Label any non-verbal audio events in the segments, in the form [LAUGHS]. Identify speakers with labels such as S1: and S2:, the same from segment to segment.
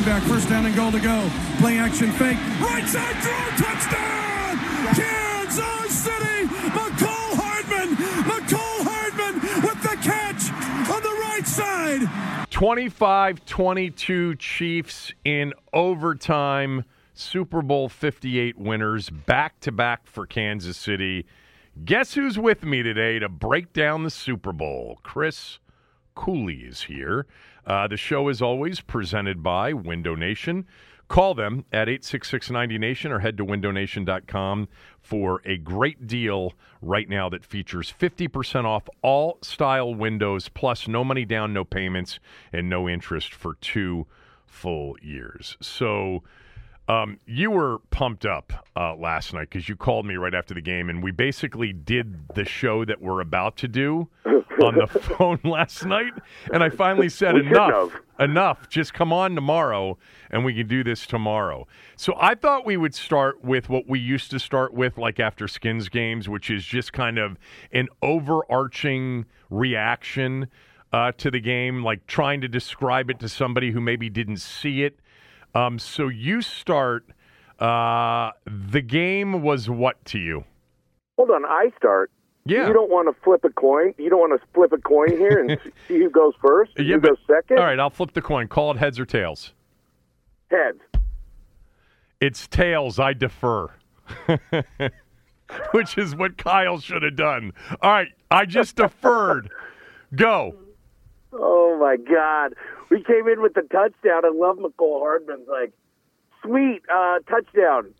S1: Back, first down and goal to go. Play action fake. Right side throw, touchdown! Kansas City! Mecole Hardman! Mecole Hardman with the catch on the right side.
S2: 25 22 Chiefs in overtime. Super Bowl 58 winners back to back for Kansas City. Guess who's with me today to break down the Super Bowl? Chris Cooley is here. Uh, the show is always presented by Window Nation. Call them at 866 90Nation or head to windownation.com for a great deal right now that features 50% off all style windows, plus no money down, no payments, and no interest for two full years. So, um, you were pumped up uh, last night because you called me right after the game, and we basically did the show that we're about to do [LAUGHS] on the phone last night. And I finally said, "Enough, enough. Just come on tomorrow, and we can do this tomorrow." So I thought we would start with what we used to start with, like after Skins games, which is just kind of an overarching reaction uh, to the game, like trying to describe it to somebody who maybe didn't see it. Um, so you start. Uh, the game was what to you?
S3: Hold on, I start.
S2: Yeah.
S3: You don't want to flip a coin. You don't want to flip a coin here and [LAUGHS] see who goes first.
S2: Yeah,
S3: who
S2: but-
S3: goes second?
S2: All right, I'll flip the coin. Call it heads or tails.
S3: Heads.
S2: It's tails. I defer. [LAUGHS] Which is what Kyle should have done. All right, I just deferred. Go.
S3: Oh my God! We came in with the touchdown. I love Mecole Hardman's like, sweet uh, touchdown.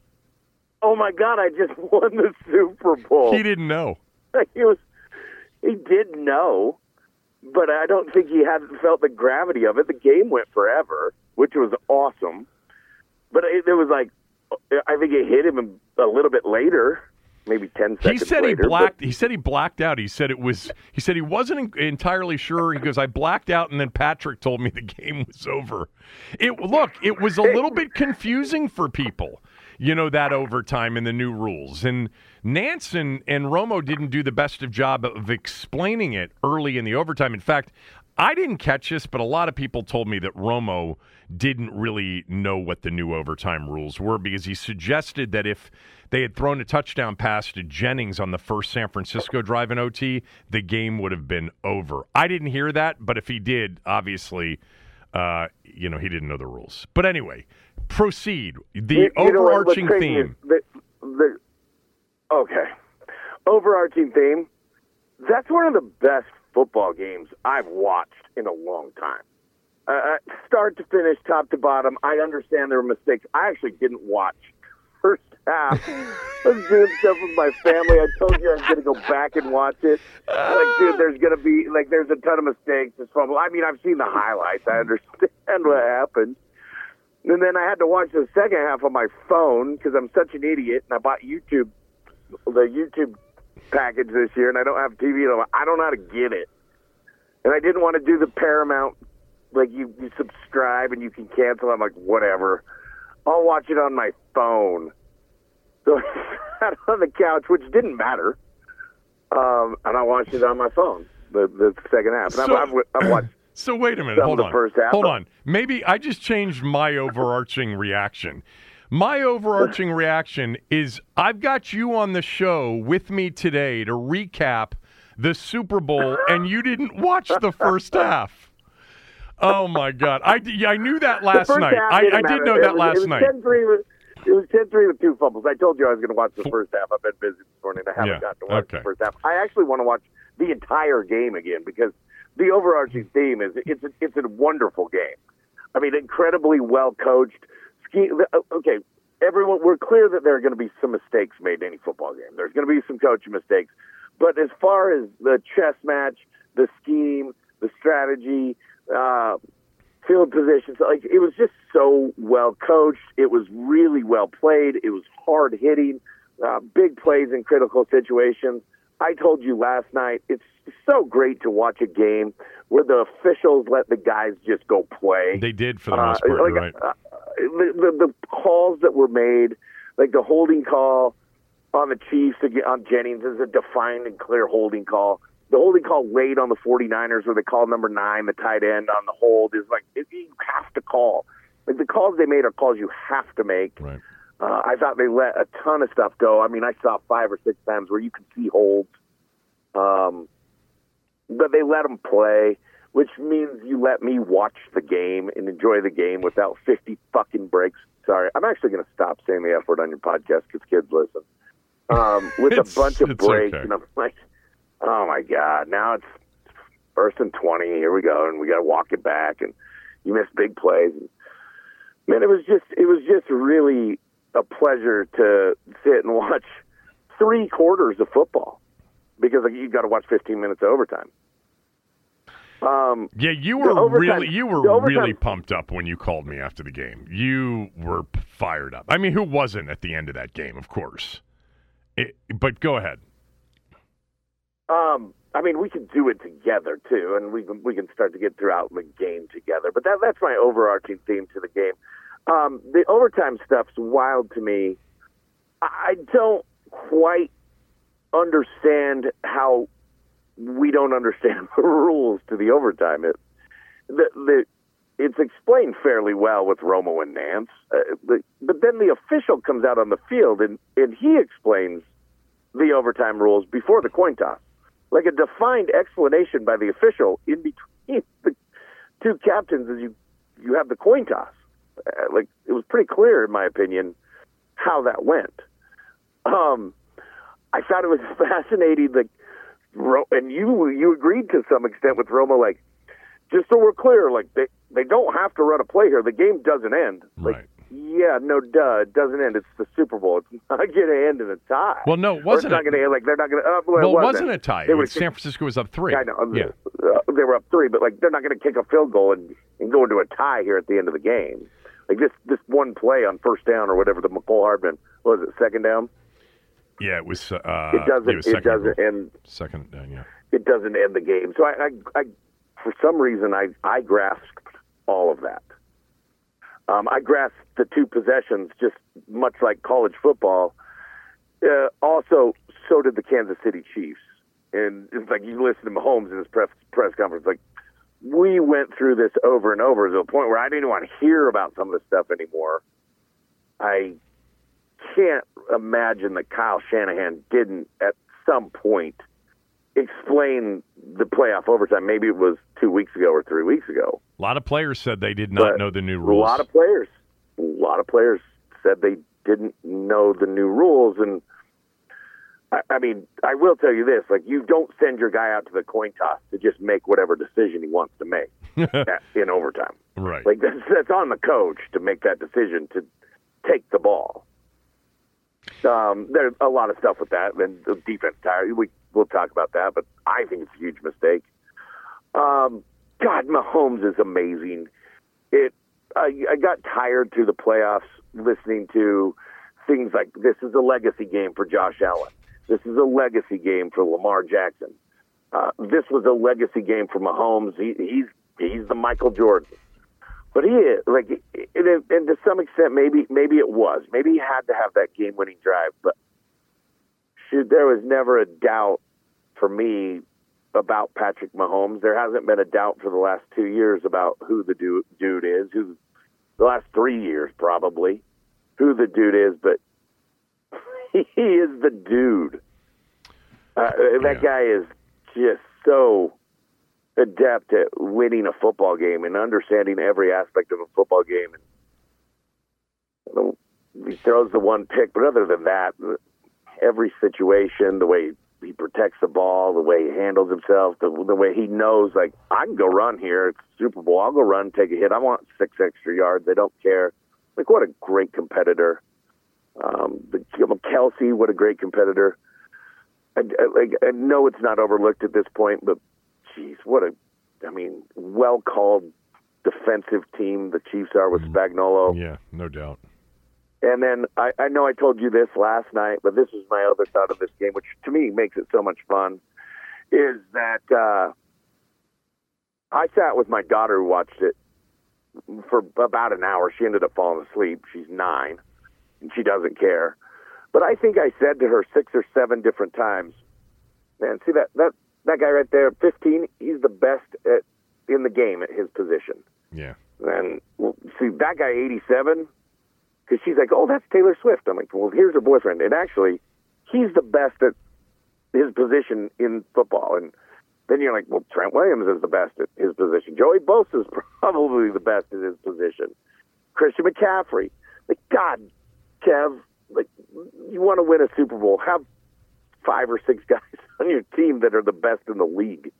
S3: Oh my God! I just [LAUGHS] won the Super Bowl.
S2: He didn't know. [LAUGHS]
S3: he was he did know, but I don't think he hadn't felt the gravity of it. The game went forever, which was awesome. But it, it was like I think it hit him a little bit later, maybe ten
S2: He
S3: seconds
S2: said he
S3: later. but-
S2: blacked. He said he blacked out. He said it was. He said he wasn't entirely sure. He goes, I blacked out, and then Patrick told me the [LAUGHS] game was over. It look, it was a little bit confusing for people. You know that overtime and the new rules, and Nansen and, and Romo didn't do the best of job of explaining it early in the overtime. In fact, I didn't catch this, but a lot of people told me that Romo didn't really know what the new overtime rules were because he suggested that if they had thrown a touchdown pass to Jennings on the first San Francisco drive in OT, the game would have been over. I didn't hear that, but if he did, obviously, uh, you know, he didn't know the rules. But anyway, proceed. The
S3: You- you
S2: overarching theme.
S3: The, the, okay. Overarching theme. That's one of the best football games I've watched in a long time. Uh, uh, start to finish, top to bottom. I understand there were mistakes. I actually didn't watch first half. I was doing stuff with my family. I told you I was going to go back and watch it. Like, dude, there's going to be like there's a ton of mistakes. It's fumble. I mean, I've seen the highlights. I understand what happened. And then I had to watch the second half on my phone because I'm such an idiot, and I bought YouTube, the YouTube package this year, and I don't have TV. And I don't know how to get it, and I didn't want to do the Paramount, like you, you subscribe and you can cancel. I'm like, whatever, I'll watch it on my phone. [LAUGHS] So I sat on the couch, which didn't matter, um, and I watched it on my phone. the the second half. And
S2: So-
S3: I've, I've, I've watched. [CLEARS THROAT]
S2: So wait a minute. Hold on.
S3: first half.
S2: Hold on. Maybe I just changed my overarching reaction. My overarching reaction is I've got you on the show with me today to recap the Super Bowl, and you didn't watch the first half. Oh my God! I, I knew that last night. I, I did know
S3: It
S2: that
S3: was-
S2: last
S3: it
S2: night.
S3: 10-3 with, it was 10-3 with two fumbles. I told you I was going to watch the first half. I've been busy this morning. I haven't
S2: Yeah,
S3: gotten to watch
S2: okay.
S3: the first half. I actually want to watch the entire game again because the overarching theme is it's a, it's a wonderful game. I mean, incredibly well coached. Ski, uh, okay, everyone, we're clear that there are going to be some mistakes made in any football game. There's going to be some coaching mistakes, but as far as the chess match, the scheme, the strategy, uh, field positions, like it was just so well coached. It was really well played. It was hard hitting, uh, big plays in critical situations. I told you last night, it's so great to watch a game where the officials let the guys just go play.
S2: They did for the
S3: Uh,
S2: most part.
S3: like,
S2: right.
S3: The, the the calls that were made, like the holding call on the Chiefs ag- on Jennings is a defined and clear holding call. The holding call late on the 49ers where they called number nine, the tight end on the hold, is like it, you have to call. Like the calls they made are calls you have to make.
S2: Right.
S3: Uh, I thought they let a ton of stuff go. I mean, I saw five or six times where you could see holds, um, but they let them play, which means you let me watch the game and enjoy the game without fifty fucking breaks. Sorry, I'm actually going to stop saying the F word on your podcast because kids listen. Um, [LAUGHS] with a bunch of breaks,
S2: okay.
S3: and I'm like, oh my god, now it's first and twenty. Here we go, and we got to walk it back, and you miss big plays. And, man, it was just it was just really a pleasure to sit and [LAUGHS] watch three quarters of football because like, you've got to watch 15 minutes of overtime. Um,
S2: Yeah, you were
S3: overtime-
S2: really you were
S3: overtime-
S2: really pumped up when you called me after the game. You were fired up. I mean, who wasn't at the end of that game? Of course. It, but go ahead.
S3: um, I mean, we can do it together too, and we can we can start to get throughout the game together. But that that's my overarching theme to the game. Um, the overtime stuff's wild to me. I I don't quite understand how we don't understand [LAUGHS] the rules to the overtime. It, the, the, it's explained fairly well with Romo and Nantz, uh, the, but then the official comes out on the field and, and he explains the overtime rules before the coin toss, like a defined explanation by the official in between [LAUGHS] the two captains as you you have the coin toss. Uh, like it was pretty clear, in my opinion, how that went. Um, I thought it was [LAUGHS] fascinating. Ro- and you you agreed to some extent with Romo. Like, just so we're clear, like they they don't have to run a play here. The game doesn't end. Like,
S2: Right.
S3: yeah, no, duh, it doesn't end. It's the Super Bowl. It's [LAUGHS] not going to end in a tie.
S2: Well, no, it
S3: Or it's
S2: wasn't.
S3: not going to end. Like they're not going to. Uh, well, it wasn't.
S2: wasn't a tie.
S3: They
S2: It
S3: were
S2: was San Francisco was up three.
S3: I know.
S2: Yeah.
S3: Uh, they were up three, but like they're not going to kick a field goal and, and go into a tie here at the end of the game. Like this, this one play on first down or whatever the Mecole Hardman what was it second down.
S2: Yeah, it was. Uh,
S3: It doesn't.
S2: was
S3: it doesn't
S2: goal.
S3: end.
S2: Second down. Yeah.
S3: It doesn't end the game. So I, I, I for some reason, I, I grasped all of that. Um, I grasped the two possessions just much like college football. Uh, also, so did the Kansas City Chiefs. And it's like you listen to Mahomes in his press press conference, like we went through this over and over to the point where I didn't want to hear about some of this stuff anymore. I can't imagine that Kyle Shanahan didn't at some point explain the playoff overtime. Maybe it was two weeks ago or three weeks ago.
S2: A lot of players said they did not
S3: But
S2: know the new rules.
S3: A lot of players, a lot of players said they didn't know the new rules, and I, I mean, I will tell you this: like, you don't send your guy out to the coin toss to just make whatever decision he wants to make [LAUGHS] at- in overtime.
S2: right.
S3: Like that's that's on the coach to make that decision to take the ball. Um, there's a lot of stuff with that, and the defense tired. We we'll talk about that, but I think it's a huge mistake. Um, God, Mahomes is amazing. It I, I got tired through the playoffs listening to things like this is a legacy game for Josh Allen. This is a legacy game for Lamar Jackson. Uh, this was a legacy game for Mahomes. He, he's he's the Michael Jordan. But he is like, and, and to some extent, maybe maybe it was. Maybe he had to have that game-winning drive. But shoot, there was never a doubt for me about Patrick Mahomes. There hasn't been a doubt for the last two years about who the dude, dude is, who the last three years probably, who the dude is, but [LAUGHS] he is the dude. Uh, that
S2: Yeah.
S3: guy is just so adept at winning a football game and understanding every aspect of a football game. And he throws the one pick, but other than that, every situation, the way he protects the ball, the way he handles himself, the, the way he knows, like, I can go run here. It's Super Bowl. I'll go run, take a hit. I want six extra yards. They don't care. Like, what a great competitor. Um, the, Kelce, what a great competitor. I, I, like, I know it's not overlooked at this point, but geez, what a, I mean, well called defensive team the Chiefs are with Spagnuolo.
S2: Yeah, no doubt.
S3: And then I, I know I told you this last night, but this is my other thought of this game, which to me makes it so much fun, is that uh, I sat with my daughter who watched it for about an hour. She ended up falling asleep. She's nine, and she doesn't care. But I think I said to her six or seven different times, "Man, see that that that guy right there, 15. He's the best at, in the game at his position."
S2: Yeah.
S3: And well, see that guy, 87, because she's like, "Oh, that's Taylor Swift." I'm like, "Well, here's her boyfriend," and actually, he's the best at his position in football. And then you're like, "Well, Trent Williams is the best at his position. Joey Bosa is [LAUGHS] probably the best at his position. Christian McCaffrey, like God, Kev, like you want to win a Super Bowl, have five or six [LAUGHS] guys on your team that are the best in the league."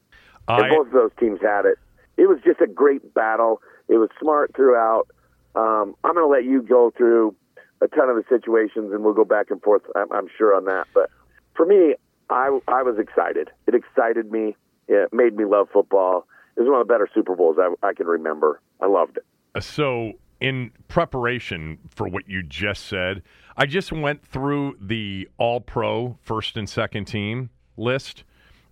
S3: and both of those teams had it. It was just a great battle. It was smart throughout. Um, I'm going to let you go through a ton of the situations, and we'll go back and forth. I'm, I'm sure on that. But for me, I I was excited. It excited me. It made me love football. It was one of the better Super Bowls I, I can remember. I loved it.
S2: So, in preparation for what you just said, I just went through the All Pro first and second team list.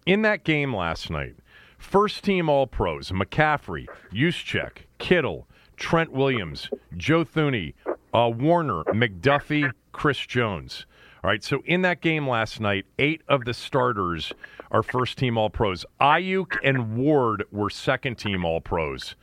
S2: In that game last night, first team All Pros McCaffrey, Juszczyk, Kittle, Trent Williams, Joe Thuney, uh, Warner, McDuffie, Chris Jones. All right, so in that game last night, eight of the starters are first team All Pros. Aiyuk and Ward were second team All Pros.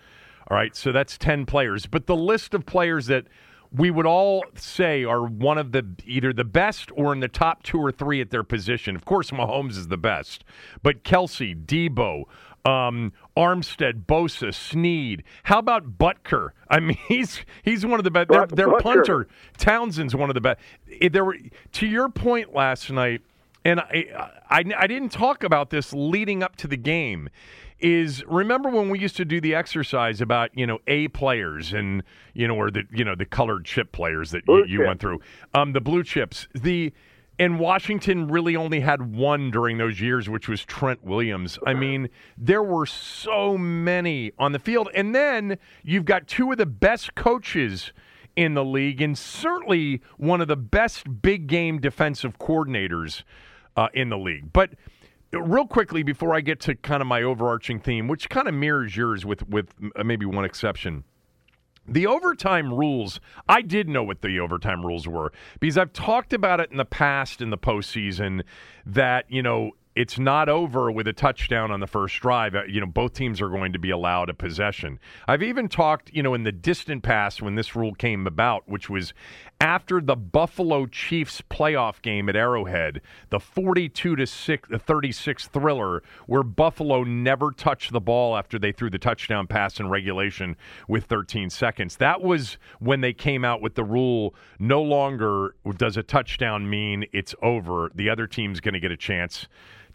S2: All right, so that's 10 players. But the list of players that we would all say are one of the either the best or in the top two or three at their position. Of course, Mahomes is the best, but Kelce, Deebo, um, Armstead, Bosa, Sneed. How about Butker? [LAUGHS] I mean, he's he's one of the best. Their,
S3: But-
S2: their
S3: Butker.
S2: punter, Townsend's one of the best. Eh, There were to your point last night, and I, I I didn't talk about this leading up to the game. Is remember when we used to do the exercise about you know A players and you know or the you know the colored chip players that you, you went through um the blue chips the and Washington really only had one during those years, which was Trent Williams. I mean, there were so many on the field. And then you've got two of the best coaches in the league, and certainly one of the best big game defensive coordinators uh, in the league. But real quickly, before I get to kind of my overarching theme, which kind of mirrors yours with, with uh, maybe one exception. The overtime rules, I did know what the overtime rules were because I've talked about it in the past in the postseason that, you know, it's not over with a touchdown on the first drive. Uh, You know, both teams are going to be allowed a possession. I've even talked, you know, in the distant past when this rule came about, which was after the Buffalo Chiefs playoff game at Arrowhead, the 42 to 6 the 36 thriller where Buffalo never touched the ball after they threw the touchdown pass in regulation with 13 seconds. That was when they came out with the rule no longer does a touchdown mean it's over. The other team's going to get a chance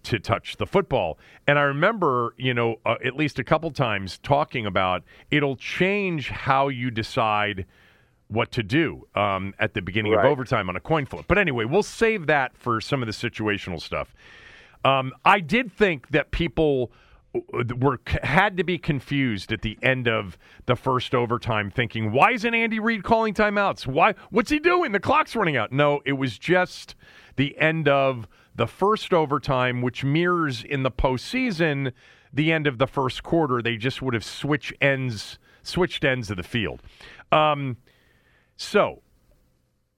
S2: to touch the football. And I remember, you know, uh, at least a couple times talking about it'll change how you decide what to do um, at the beginning of overtime on a coin flip. But anyway, we'll save that for some of the situational stuff. Um, I did think that people were had to be confused at the end of the first overtime, thinking, "Why isn't Andy Reid calling timeouts? Why? What's he doing? The clock's running out." No, it was just the end of the first overtime, which mirrors in the postseason the end of the first quarter. They just would have switched ends, switched ends of the field. Um, so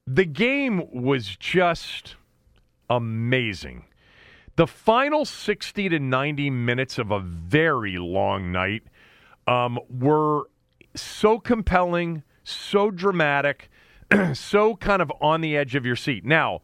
S2: the game was just amazing. The final 60 to 90 minutes of a very long night um, were so compelling, so dramatic, [CLEARS THROAT] so kind of on the edge of your seat. Now,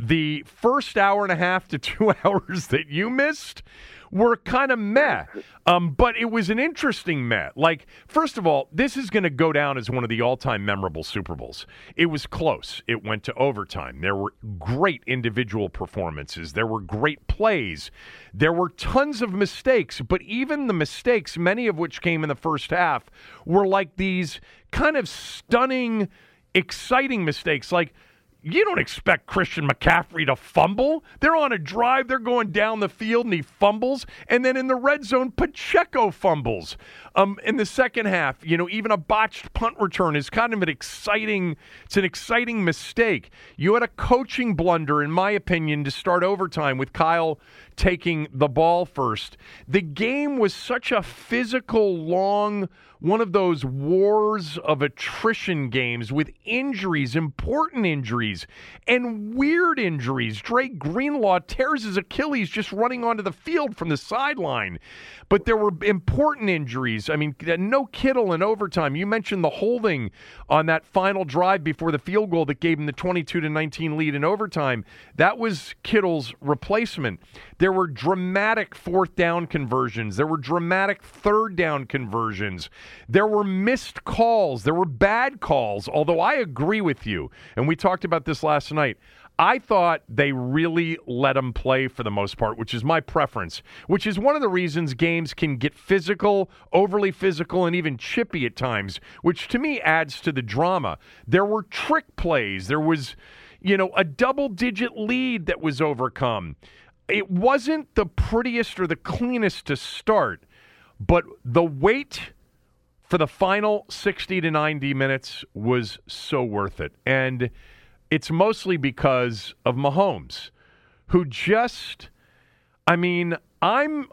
S2: the first hour and a half to [LAUGHS] two hours that you missed were kind of meh. Um, but it was an interesting meh. Like, first of all, this is going to go down as one of the all time memorable Super Bowls. It was close, it went to overtime. There were great individual performances, there were great plays, there were tons of mistakes. But even the mistakes, many of which came in the first half, were like these kind of stunning, exciting mistakes. Like, you don't expect Christian McCaffrey to fumble. They're on a drive, they're going down the field, and he fumbles. And then in the red zone, Pacheco fumbles. Um, in the second half, you know, even a botched punt return is kind of an exciting. It's an exciting mistake. You had a coaching blunder, in my opinion, to start overtime with Kyle taking the ball first. The game was such a physical, long one of those wars of attrition games with injuries, important injuries, and weird injuries. Dre Greenlaw tears his Achilles just running onto the field from the sideline. But there were important injuries. I mean, no Kittle in overtime. You mentioned the holding on that final drive before the field goal that gave him the 22 to 19 lead in overtime. That was Kittle's replacement. There were dramatic fourth down conversions. There were dramatic third down conversions. There were missed calls. There were bad calls, although I agree with you. And we talked about this last night. I thought they really let them play for the most part, which is my preference, which is one of the reasons games can get physical, overly physical, and even chippy at times, which to me adds to the drama. There were trick plays. There was, you know, a double digit lead that was overcome. It wasn't the prettiest or the cleanest to start, but the wait for the final 60 to 90 minutes was so worth it. And it's mostly because of Mahomes, who just, I mean, I'm,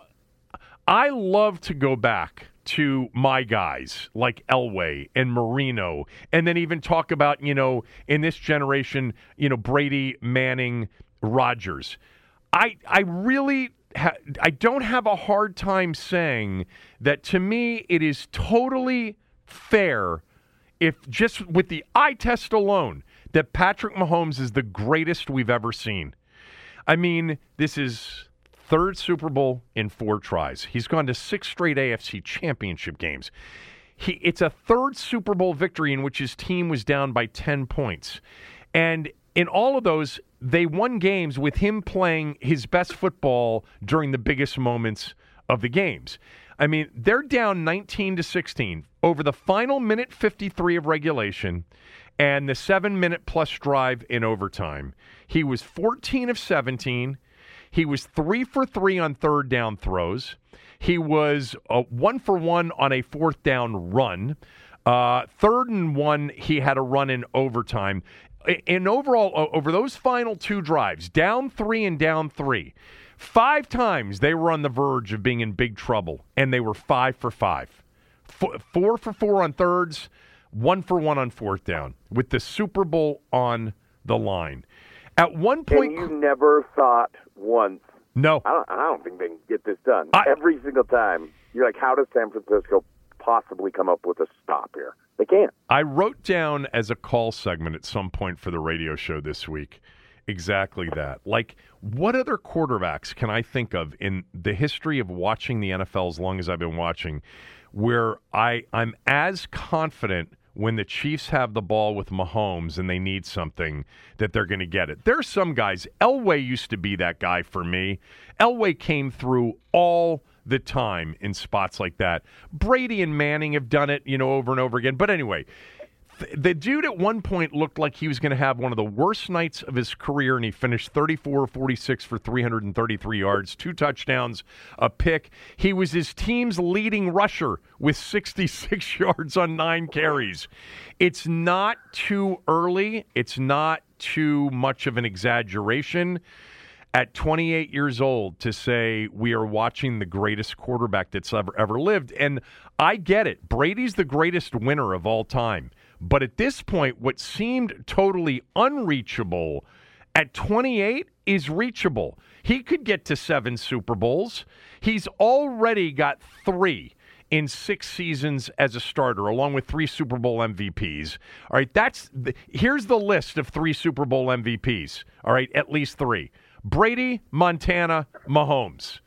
S2: I love to go back to my guys like Elway and Marino, and then even talk about, you know, in this generation, you know, Brady, Manning, Rodgers. I, I really ha- I don't have a hard time saying that to me it is totally fair if just with the eye test alone that Patrick Mahomes is the greatest we've ever seen. I mean, this is third Super Bowl in four tries. He's gone to six straight AFC championship games. He, it's a third Super Bowl victory in which his team was down by 10 points. And in all of those, they won games with him playing his best football during the biggest moments of the games. I mean, they're down 19 to 16 over the final minute 53 of regulation and the 7-minute plus drive in overtime. He was 14 of 17. He was 3 for 3 on third down throws. He was uh, 1 for 1 on a fourth down run. Uh, third and one, he had a run in overtime and overall, over those final two drives, down three and down three, five times they were on the verge of being in big trouble, and they were five for five. Four for four on thirds, one for one on fourth down, with the Super Bowl on the line. At one point,
S3: and you never thought once.
S2: No,
S3: I don't, I don't think they can get this done. I, Every single time, you're like, how does San Francisco possibly come up with a stop here? They can't.
S2: I wrote down as a call segment at some point for the radio show this week exactly that. Like, what other quarterbacks can I think of in the history of watching the NFL as long as I've been watching where I, I'm as confident when the Chiefs have the ball with Mahomes and they need something that they're going to get it. There's some guys. Elway used to be that guy for me. Elway came through all – the time in spots like that. Brady and Manning have done it, you know, over and over again. But anyway, the dude at one point looked like he was going to have one of the worst nights of his career, and he finished 34 46 for 333 yards, two touchdowns, a pick. He was his team's leading rusher with 66 [LAUGHS] yards on nine carries. It's not too early, it's not too much of an exaggeration at 28 years old to say we are watching the greatest quarterback that's ever ever lived and I get it Brady's the greatest winner of all time but at this point what seemed totally unreachable at 28 is reachable. He could get to seven Super Bowls. He's already got three in six seasons as a starter, along with three Super Bowl MVPs. All right, that's the, here's the list of three Super Bowl MVPs. All right, at least three: Brady, Montana, Mahomes.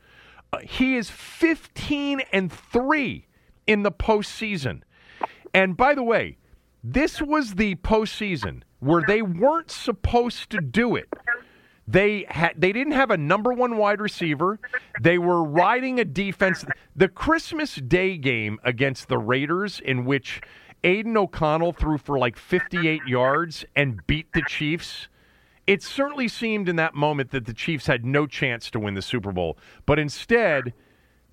S2: Uh, he is 15 and three in the postseason. And by the way, this was the postseason where they weren't supposed to do it. They had they didn't have a number one wide receiver. They were riding a defense. The Christmas Day game against the Raiders, in which Aidan O'Connell threw for like 58 yards and beat the Chiefs. It certainly seemed in that moment that the Chiefs had no chance to win the Super Bowl. But instead,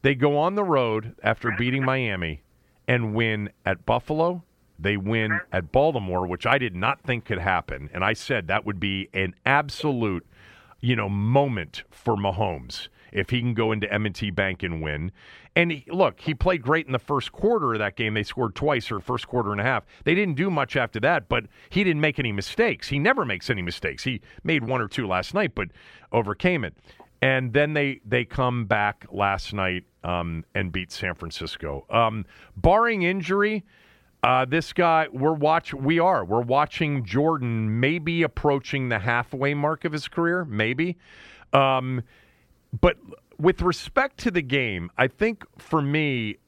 S2: they go on the road after beating Miami and win at Buffalo. They win at Baltimore, which I did not think could happen. And I said that would be an absolute, you know, moment for Mahomes if he can go into M&T Bank and win. And he, look, he played great in the first quarter of that game. They scored twice or first quarter and a half. They didn't do much after that, but he didn't make any mistakes. He never makes any mistakes. He made one or two last night, but overcame it. And then they they come back last night um, and beat San Francisco. Um, barring injury, uh, this guy we're watch we are we're watching Jordan maybe approaching the halfway mark of his career, maybe. Um, but with respect to the game, I think for me,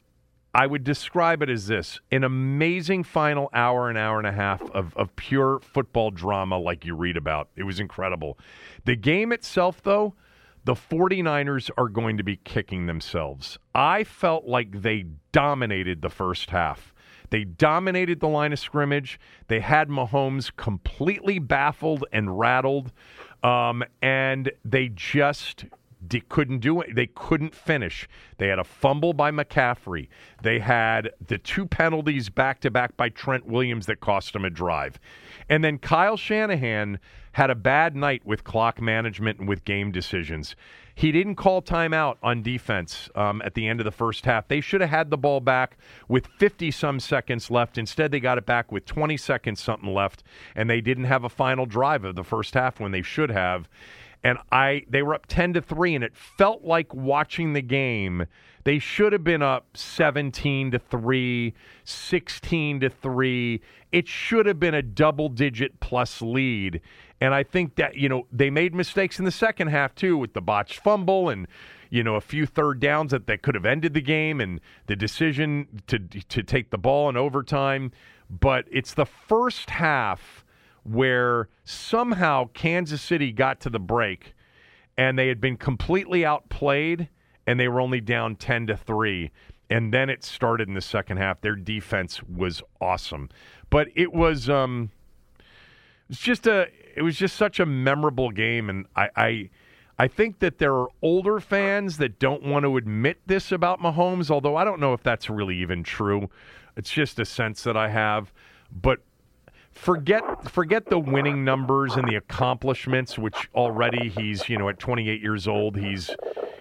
S2: I would describe it as this an amazing final hour, an hour and a half of, of pure football drama like you read about. It was incredible. The game itself, though, the 49ers are going to be kicking themselves. I felt like they dominated the first half. They dominated the line of scrimmage. They had Mahomes completely baffled and rattled. Um, and they just D- couldn't do it. They couldn't finish. They had a fumble by McCaffrey. They had the two penalties back to back by Trent Williams that cost them a drive. And then Kyle Shanahan had a bad night with clock management and with game decisions. He didn't call timeout on defense um, at the end of the first half. They should have had the ball back with 50 some seconds left. Instead, they got it back with 20 seconds something left, and they didn't have a final drive of the first half when they should have and I they were up 10 to 3 and it felt like watching the game they should have been up 17 to 3 16 to 3 it should have been a double digit plus lead. And I think that you know they made mistakes in the second half too with the botched fumble and you know a few third downs that, that could have ended the game and the decision to to take the ball in overtime. But it's the first half where somehow Kansas City got to the break and they had been completely outplayed and they were only down 10 to 3 and then it started in the second half their defense was awesome but it was um it's just a it was just such a memorable game and I, I I think that there are older fans that don't want to admit this about Mahomes, although I don't know if that's really even true. It's just a sense that I have. But forget forget the winning numbers and the accomplishments which already he's you know at 28 years old he's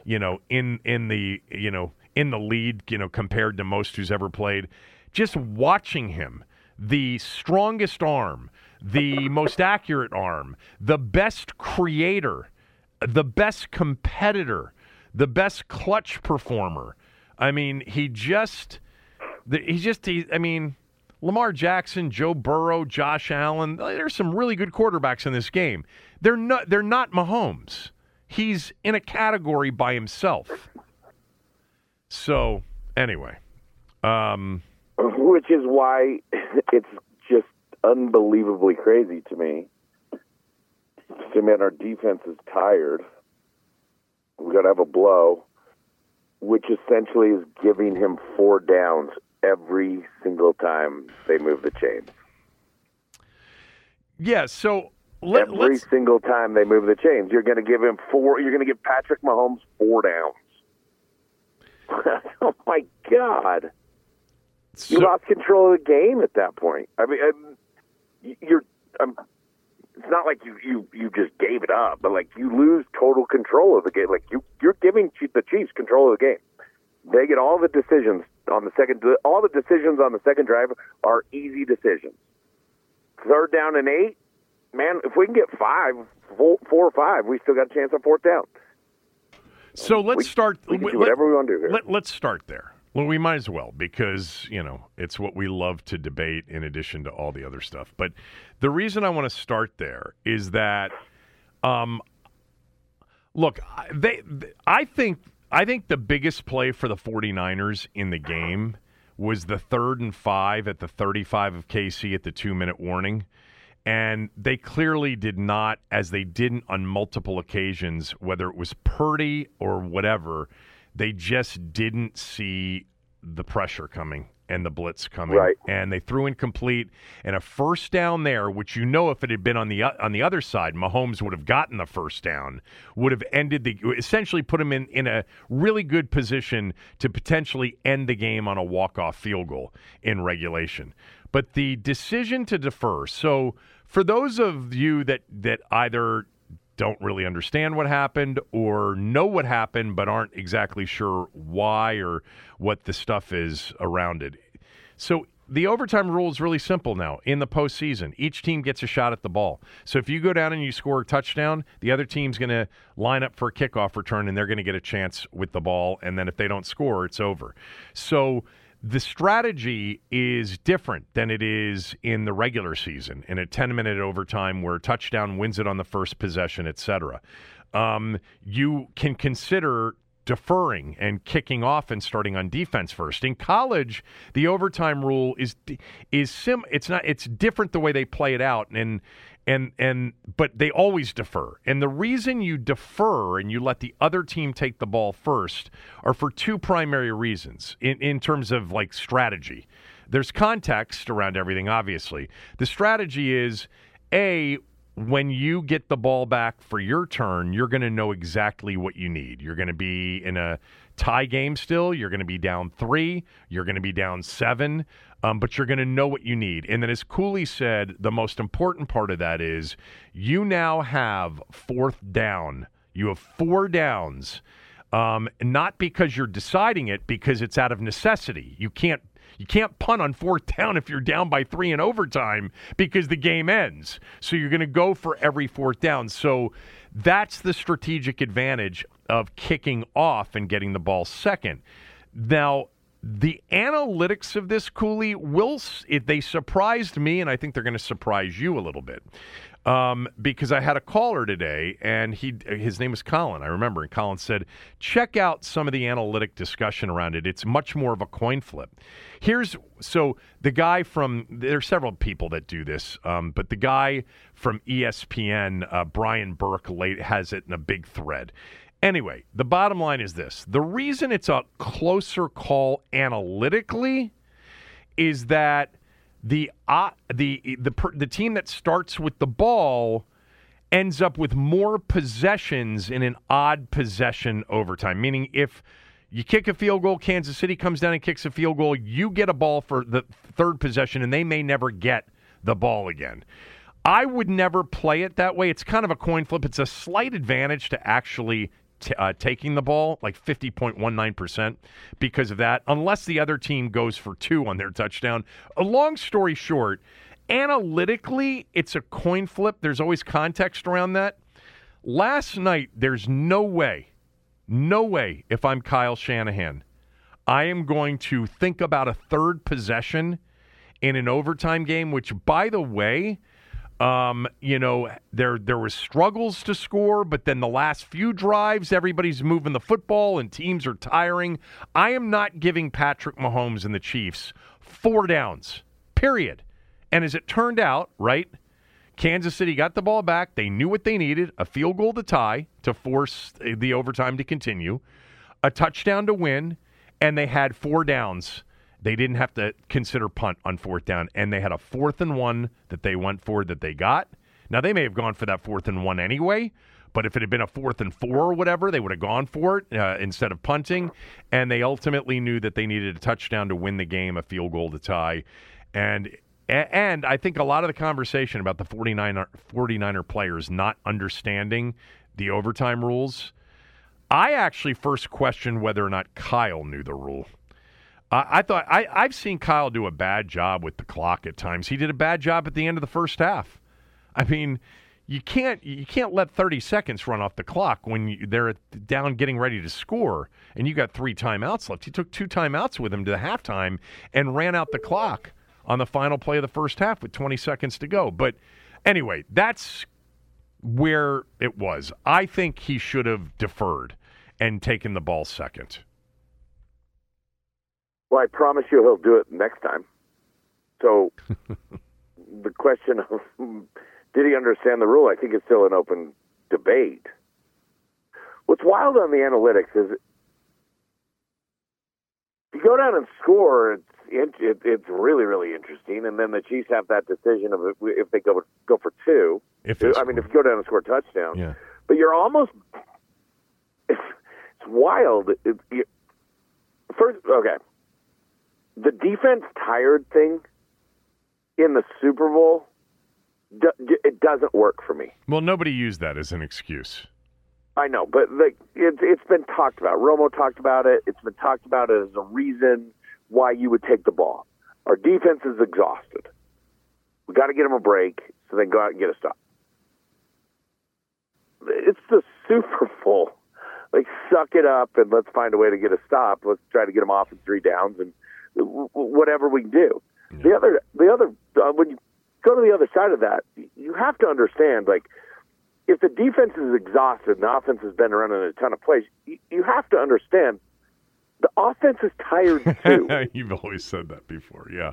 S2: you know in in the you know in the lead you know compared to most who's ever played. Just watching him the strongest arm the most accurate arm the best creator the best competitor the best clutch performer. I mean he just he just he, i mean Lamar Jackson, Joe Burrow, Josh Allen. There's some really good quarterbacks in this game. They're not they're not Mahomes. He's in a category by himself. So, anyway, um,
S3: which is why [LAUGHS] it's just unbelievably crazy to me. So, man, our defense is tired. We got to have a blow, which essentially is giving him four downs every single time they move the chains.
S2: Yeah, so let,
S3: every
S2: let's...
S3: single time they move the chains, you're going to give him four. You're going to give Patrick Mahomes four downs. [LAUGHS] oh my God! So... You lost control of the game at that point. I mean, you're. Um, it's not like you, you you just gave it up, but like you lose total control of the game. Like you you're giving the Chiefs control of the game. They get all the decisions on the second. All the decisions on the second drive are easy decisions. Third down and eight, man, if we can get five, four, four or five, we still got a chance on fourth down.
S2: So let's
S3: we,
S2: start.
S3: We can do whatever we want to do here.
S2: Let, let's start there. Well, we might as well because, you know, it's what we love to debate in addition to all the other stuff. But the reason I want to start there is that um look, they I think I think the biggest play for the 49ers in the game was the third and 5 at the 35 of KC at the 2-minute warning. And they clearly did not, as they didn't on multiple occasions, whether it was Purdy or whatever, they just didn't see the pressure coming and the blitz coming.
S3: Right.
S2: And they threw incomplete and a first down there, which you know if it had been on the on the other side, Mahomes would have gotten the first down, would have ended the essentially put him in in a really good position to potentially end the game on a walk-off field goal in regulation. But the decision to defer. So for those of you that that either don't really understand what happened or know what happened but aren't exactly sure why or what the stuff is around it. So the overtime rule is really simple now in the postseason. Each team gets a shot at the ball. So if you go down and you score a touchdown, the other team's going to line up for a kickoff return and they're going to get a chance with the ball. And then if they don't score, it's over. So the strategy is different than it is in the regular season in a 10 minute overtime where touchdown wins it on the first possession, etc. Um, you can consider deferring and kicking off and starting on defense first. In college, the overtime rule is is sim it's not it's different the way they play it out and and and but they always defer. And the reason you defer and you let the other team take the ball first are for two primary reasons in in terms of like strategy. There's context around everything obviously. The strategy is a when you get the ball back for your turn, you're going to know exactly what you need. You're going to be in a tie game still. You're going to be down three. You're going to be down seven. Um, but you're going to know what you need. And then, as Cooley said, the most important part of that is you now have fourth down. You have four downs. Um, not because you're deciding it, because it's out of necessity. You can't you can't punt on fourth down if you're down by three in overtime because the game ends. So you're going to go for every fourth down. So that's the strategic advantage of kicking off and getting the ball second. Now, the analytics of this Cooley will they surprised me, and I think they're going to surprise you a little bit. Um, because I had a caller today, and he his name is Colin. I remember, and Colin said, "Check out some of the analytic discussion around it. It's much more of a coin flip." Here's so the guy from there are several people that do this, um, but the guy from ESPN, uh, Brian Burke, late has it in a big thread. Anyway, the bottom line is this: the reason it's a closer call analytically is that the uh, the the the team that starts with the ball ends up with more possessions in an odd possession overtime. Meaning, if you kick a field goal, Kansas City comes down and kicks a field goal, you get a ball for the third possession, and they may never get the ball again. I would never play it that way. It's kind of a coin flip. It's a slight advantage to actually t- uh, taking the ball, like 50.19% because of that, unless the other team goes for two on their touchdown. A long story short, analytically, it's a coin flip. There's always context around that. Last night, there's no way, no way, if I'm Kyle Shanahan, I am going to think about a third possession in an overtime game, which, by the way, um, you know, there there was struggles to score, but then the last few drives, everybody's moving the football and teams are tiring. I am not giving Patrick Mahomes and the Chiefs four downs. Period. And as it turned out, right, Kansas City got the ball back. They knew what they needed: a field goal to tie to force the overtime to continue, a touchdown to win, and they had four downs they didn't have to consider punt on fourth down, and they had a fourth and one that they went for that they got. Now they may have gone for that fourth and one anyway, but if it had been a fourth and four or whatever, they would have gone for it uh, instead of punting. And they ultimately knew that they needed a touchdown to win the game, a field goal to tie, and. And I think a lot of the conversation about the 49er, 49er players not understanding the overtime rules, I actually first questioned whether or not Kyle knew the rule. I thought I, I've seen Kyle do a bad job with the clock at times. He did a bad job at the end of the first half. I mean, you can't you can't let 30 seconds run off the clock when you, they're down getting ready to score and you got three timeouts left. He took two timeouts with him to the halftime and ran out the clock on the final play of the first half with 20 seconds to go. But anyway, that's where it was. I think he should have deferred and taken the ball second.
S3: Well, I promise you he'll do it next time. So [LAUGHS] the question of did he understand the rule? I think it's still an open debate. What's wild on the analytics is if you go down and score, it's it, it's really really interesting. And then the Chiefs have that decision of if they go go for two.
S2: If
S3: I mean, if you go down and score a touchdown,
S2: yeah.
S3: But you're almost [LAUGHS] it's, it's wild. It, it, first, okay, the defense tired thing in the Super Bowl, it doesn't work for me.
S2: Well, nobody used that as an excuse.
S3: I know, but like it's it's been talked about. Romo talked about it. It's been talked about as a reason why you would take the ball. Our defense is exhausted. We got to get them a break so they go out and get a stop. It's the Super Bowl. Like suck it up and let's find a way to get a stop. Let's try to get them off in three downs and whatever we do. The other, the other, uh, when you go to the other side of that, you have to understand, like, if the defense is exhausted and the offense has been running a ton of plays, you, you have to understand the offense is tired [LAUGHS] too.
S2: You've always said that before, yeah.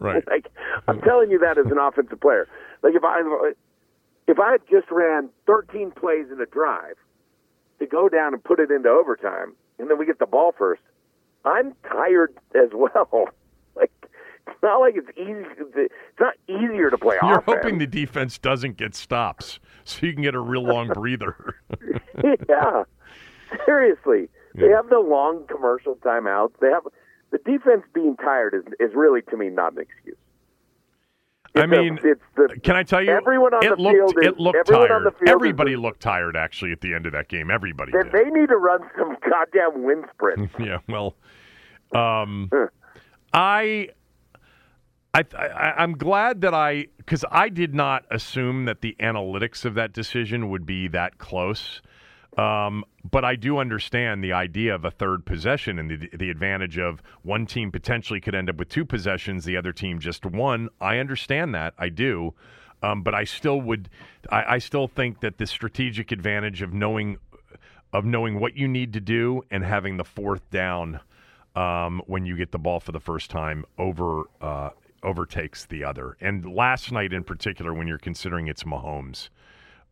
S2: Right.
S3: Like I'm telling you that as an offensive player. Like if I if I had just ran 13 plays in a drive to go down and put it into overtime, and then we get the ball first, I'm tired as well. [LAUGHS] Like it's not like it's easy. It's not easier to play off
S2: You're
S3: offense.
S2: hoping the defense doesn't get stops, so you can get a real long breather. [LAUGHS] [LAUGHS]
S3: yeah, seriously, yeah. they have the long commercial timeouts. They have the defense being tired is is really to me not an excuse.
S2: It's I mean, a, it's the, can I tell you?
S3: Everyone on
S2: it
S3: the
S2: looked,
S3: field. Is,
S2: it looked tired. Everybody looked tired actually at the end of that game. Everybody.
S3: Then
S2: did.
S3: they need to run some goddamn wind sprints. [LAUGHS]
S2: yeah. Well, um, I. I, I, am glad that I, because I did not assume that the analytics of that decision would be that close. Um, but I do understand the idea of a third possession and the, the advantage of one team potentially could end up with two possessions, the other team just one. I understand that. I do. Um, but I still would, I, I still think that the strategic advantage of knowing, of knowing what you need to do and having the fourth down um, when you get the ball for the first time over uh, overtakes the other. And last night in particular, when you're considering it's Mahomes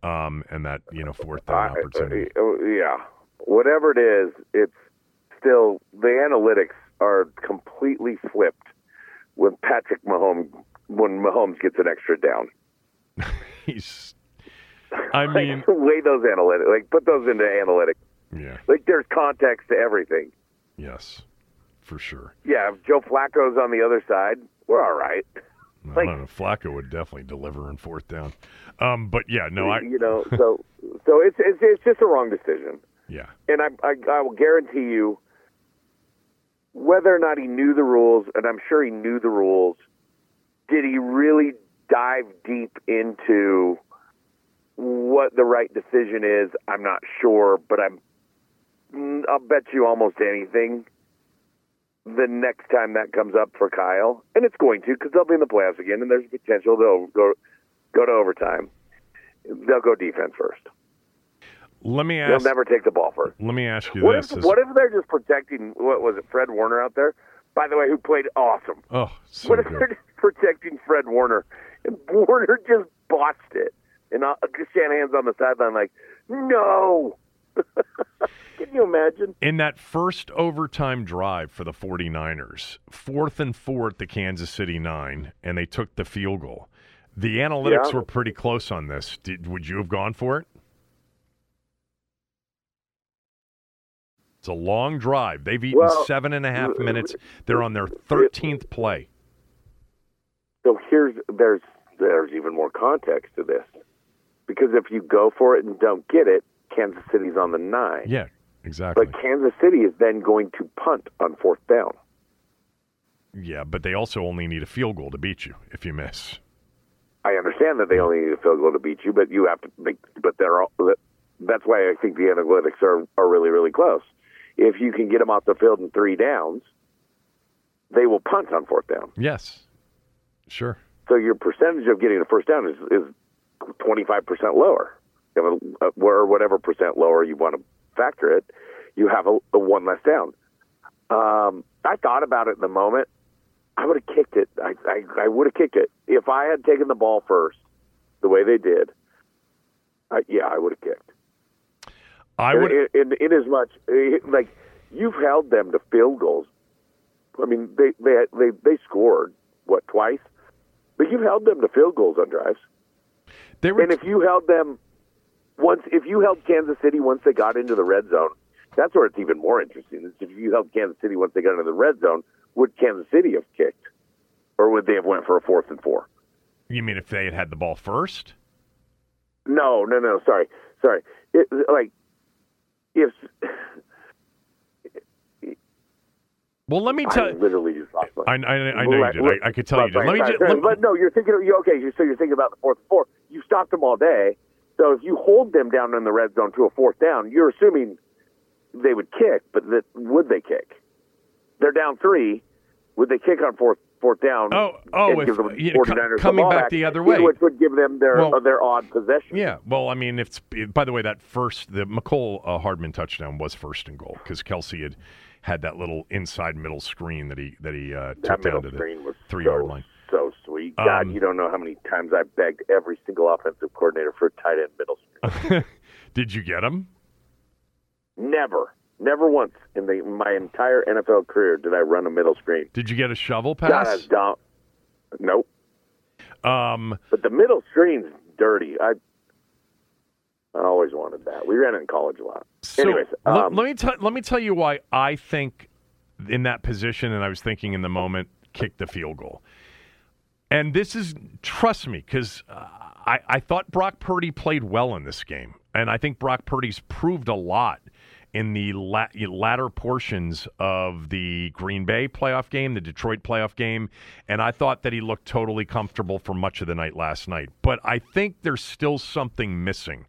S2: um, and that you know fourth down opportunity.
S3: Uh, yeah, whatever it is, it's still the analytics are completely flipped when Patrick Mahomes when Mahomes gets an extra down. [LAUGHS]
S2: He's. I mean,
S3: like, [LAUGHS] weigh those analytics. Like put those into analytics.
S2: Yeah.
S3: Like there's context to everything.
S2: Yes, for sure.
S3: Yeah, if Joe Flacco's on the other side, we're all right.
S2: I don't know. Flacco would definitely deliver in fourth down. Um, but yeah, no, I
S3: you know, so so it's it's it's just a wrong decision.
S2: Yeah,
S3: and I, I I will guarantee you, whether or not he knew the rules, and I'm sure he knew the rules, did he really dive deep into what the right decision is? I'm not sure, but I'm I'll bet you almost anything the next time that comes up for Kyle, and it's going to because they'll be in the playoffs again, and there's potential they'll go go to overtime. They'll go defense first.
S2: Let me ask.
S3: They'll never take the ball first.
S2: Let me ask you
S3: what
S2: this:
S3: if, What if they're just protecting? What was it, Fred Warner out there? By the way, who played awesome.
S2: Oh, so
S3: what if
S2: good.
S3: they're just protecting Fred Warner, and [LAUGHS] Warner just botched it, and uh, Shanahan's on the sideline like, no. Can you imagine?
S2: In that first overtime drive for the 49ers, fourth and four at the Kansas City nine, and they took the field goal. The analytics
S3: Yeah.
S2: were pretty close on this. Did, would you have gone for it? It's a long drive. They've eaten
S3: Well,
S2: seven and a half
S3: uh,
S2: minutes. They're on their 13th play.
S3: So here's there's there's even more context to this, because if you go for it and don't get it, Kansas City's on the nine.
S2: Yeah, exactly.
S3: But Kansas City is then going to punt on fourth down.
S2: Yeah, but they also only need a field goal to beat you if you miss.
S3: I understand that they only need a field goal to beat you, but you have to make. But they're all. That's why I think the analytics are are really really close. If you can get them off the field in three downs, they will punt on fourth down.
S2: Yes, sure.
S3: So your percentage of getting a first down is is twenty five percent lower. You have a, or whatever percent lower you want to factor it. You have a, a one less down. Um, I thought about it in the moment. I would have kicked it. I I, I would have kicked it if I had taken the ball first, the way they did. I, yeah, I would have kicked.
S2: I would.
S3: In, in, in as much like you've held them to field goals. I mean, they they they they scored what twice, but you've held them to field goals on drives.
S2: They were
S3: and if you held them once, if you held Kansas City once they got into the red zone, that's where it's even more interesting. Is if you held Kansas City once they got into the red zone, would Kansas City have kicked, or would they have went for a fourth and four?
S2: You mean if they had had the ball first?
S3: No, no, no. Sorry, sorry. It, like if.
S2: Well, let me tell.
S3: I literally just lost
S2: I, I, I know you did. I, I could tell you did. Let me just. Let,
S3: but no, you're thinking. You okay? So you're thinking about the fourth and four. You stopped them all day. So if you hold them down in the red zone to a fourth down, you're assuming they would kick. But that, would they kick? They're down three. Would they kick on fourth fourth down?
S2: Oh, oh, if, you know, coming back, back, the other way,
S3: which would give them their well, uh, their odd possession.
S2: Yeah. Well, I mean, if by the way, that first the Mecole uh, Hardman touchdown was first and goal because Kelce had had that little inside middle screen that he that he uh, took down to the three yard line.
S3: So sweet, God! Um, you don't know how many times I begged every single offensive coordinator for a tight end middle screen. [LAUGHS]
S2: Did you get him?
S3: Never, never once in the my entire NFL career did I run a middle screen.
S2: Did you get a shovel pass?
S3: God, nope.
S2: Um,
S3: but the middle screen's dirty. I I always wanted that. We ran it in college a lot.
S2: So
S3: Anyways,
S2: um, let, me t- let me tell you why I think in that position, and I was thinking in the moment, kick the field goal. And this is trust me, because uh, I I thought Brock Purdy played well in this game, and I think Brock Purdy's proved a lot in the la- latter portions of the Green Bay playoff game, the Detroit playoff game, and I thought that he looked totally comfortable for much of the night last night. But I think there's still something missing.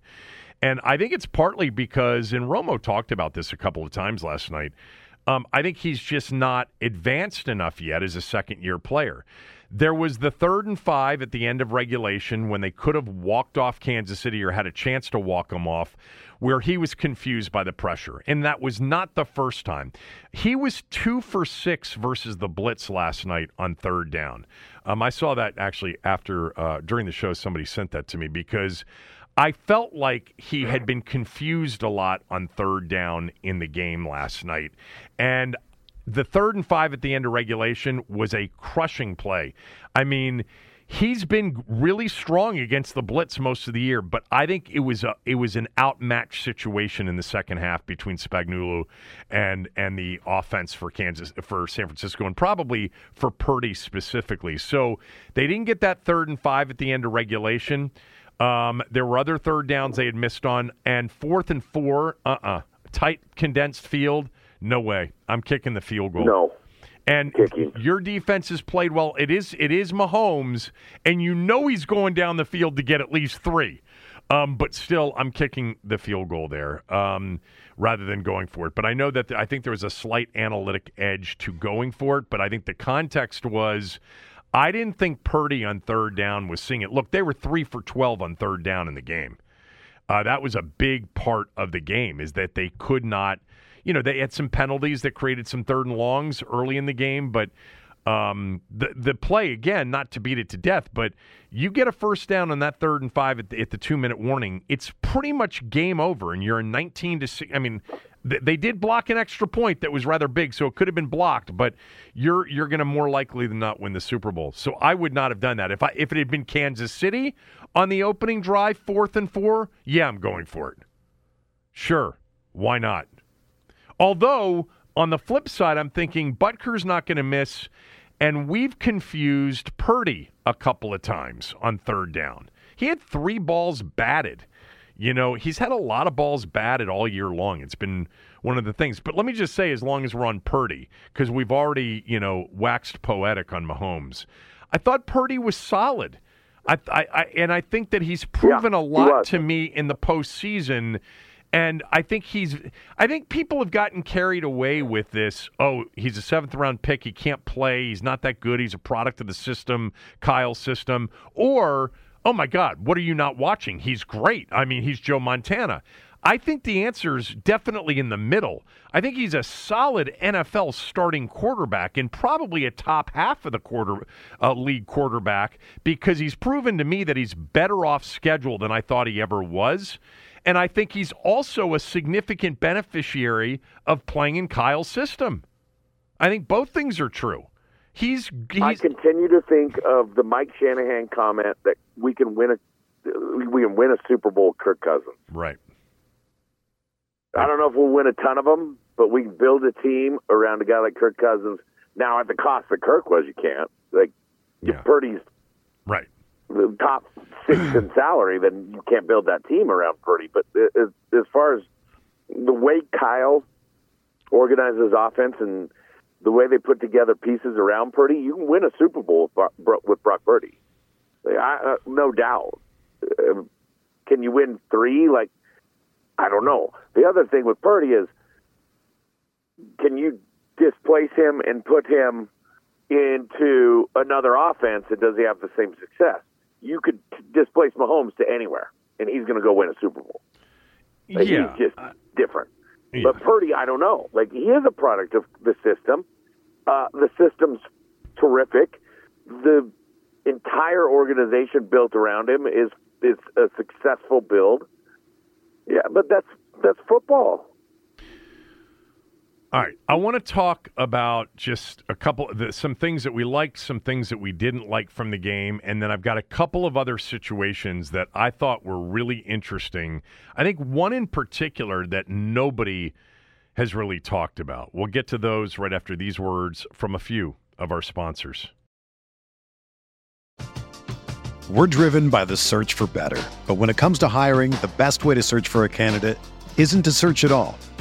S2: And I think it's partly because, and Romo talked about this a couple of times last night, um, I think he's just not advanced enough yet as a second year player. There was the third and five at the end of regulation when they could have walked off Kansas City or had a chance to walk them off, where he was confused by the pressure. And that was not the first time. He was two for six versus the Blitz last night on third down. Um, I saw that actually after, uh, during the show, somebody sent that to me because. I felt like he had been confused a lot on third down in the game last night. And the third and five at the end of regulation was a crushing play. I mean, he's been really strong against the blitz most of the year, but I think it was a it was an outmatched situation in the second half between Spagnuolo and and the offense for Kansas for San Francisco and probably for Purdy specifically. So they didn't get that third and five at the end of regulation. Um, there were other third downs they had missed on, and fourth and four, uh uh-uh. uh, tight condensed field no way. I'm kicking the field goal.
S3: No.
S2: And Kicking. your defense has played well. It is it is Mahomes, and you know he's going down the field to get at least three. Um, but still, I'm kicking the field goal there um, rather than going for it. But I know that the, I think there was a slight analytic edge to going for it. But I think the context was I didn't think Purdy on third down was seeing it. Look, they were three for 12 on third down in the game. Uh, that was a big part of the game is that they could not you know, they had some penalties that created some third and longs early in the game, but um, the the play again, not to beat it to death, but you get a first down on that third and five at the, at the two minute warning, it's pretty much game over, and you're in 19 to six. I mean, th- they did block an extra point that was rather big, so it could have been blocked, but you're you're going to more likely than not win the Super Bowl. So I would not have done that if I if it had been Kansas City on the opening drive, fourth and four. Yeah, I'm going for it. Sure, why not? Although, on the flip side, I'm thinking Butker's not going to miss, and we've confused Purdy a couple of times on third down. He had three balls batted. You know, he's had a lot of balls batted all year long. It's been one of the things. But let me just say, as long as we're on Purdy, because we've already, you know, waxed poetic on Mahomes, I thought Purdy was solid. I, I, I and I think that he's proven
S3: Yeah,
S2: a lot to me in the postseason. And I think he's. I think people have gotten carried away with this. Oh, he's a seventh round pick. He can't play. He's not that good. He's a product of the system, Kyle's system. Or, oh my God, what are you not watching? He's great. I mean, he's Joe Montana. I think the answer is definitely in the middle. I think he's a solid NFL starting quarterback and probably a top half of the quarter uh, league quarterback because he's proven to me that he's better off schedule than I thought he ever was. And I think he's also a significant beneficiary of playing in Kyle's system. I think both things are true. He's,
S3: I continue to think of the Mike Shanahan comment that we can win a we can win a Super Bowl. Kirk Cousins.
S2: right.
S3: I don't know if we'll win a ton of them, but we can build a team around a guy like Kirk Cousins. Now, at the cost that Kirk was, you can't. Like,
S2: Yeah.
S3: Purdy's
S2: Right.
S3: The top six in [SIGHS] salary, then you can't build that team around Purdy. But as, as far as the way Kyle organizes offense and the way they put together pieces around Purdy, you can win a Super Bowl with, Brock- with Brock Purdy. I, uh, no doubt. Uh, can you win three? Like, I don't know. The other thing with Purdy is, can you displace him and put him into another offense and does he have the same success? You could t- displace Mahomes to anywhere, and he's going to go win a Super Bowl. Like,
S2: yeah.
S3: He's just different.
S2: Yeah.
S3: But Purdy, I don't know. Like he is a product of the system. Uh, the system's terrific. The entire organization built around him is is a successful build. Yeah, but that's that's football.
S2: All right, I want to talk about just a couple, the, some things that we liked, some things that we didn't like from the game, and then I've got a couple of other situations that I thought were really interesting. I think one in particular that nobody has really talked about. We'll get to those right after these words from a few of our sponsors.
S4: We're driven by the search for better. But when it comes to hiring, the best way to search for a candidate isn't to search at all.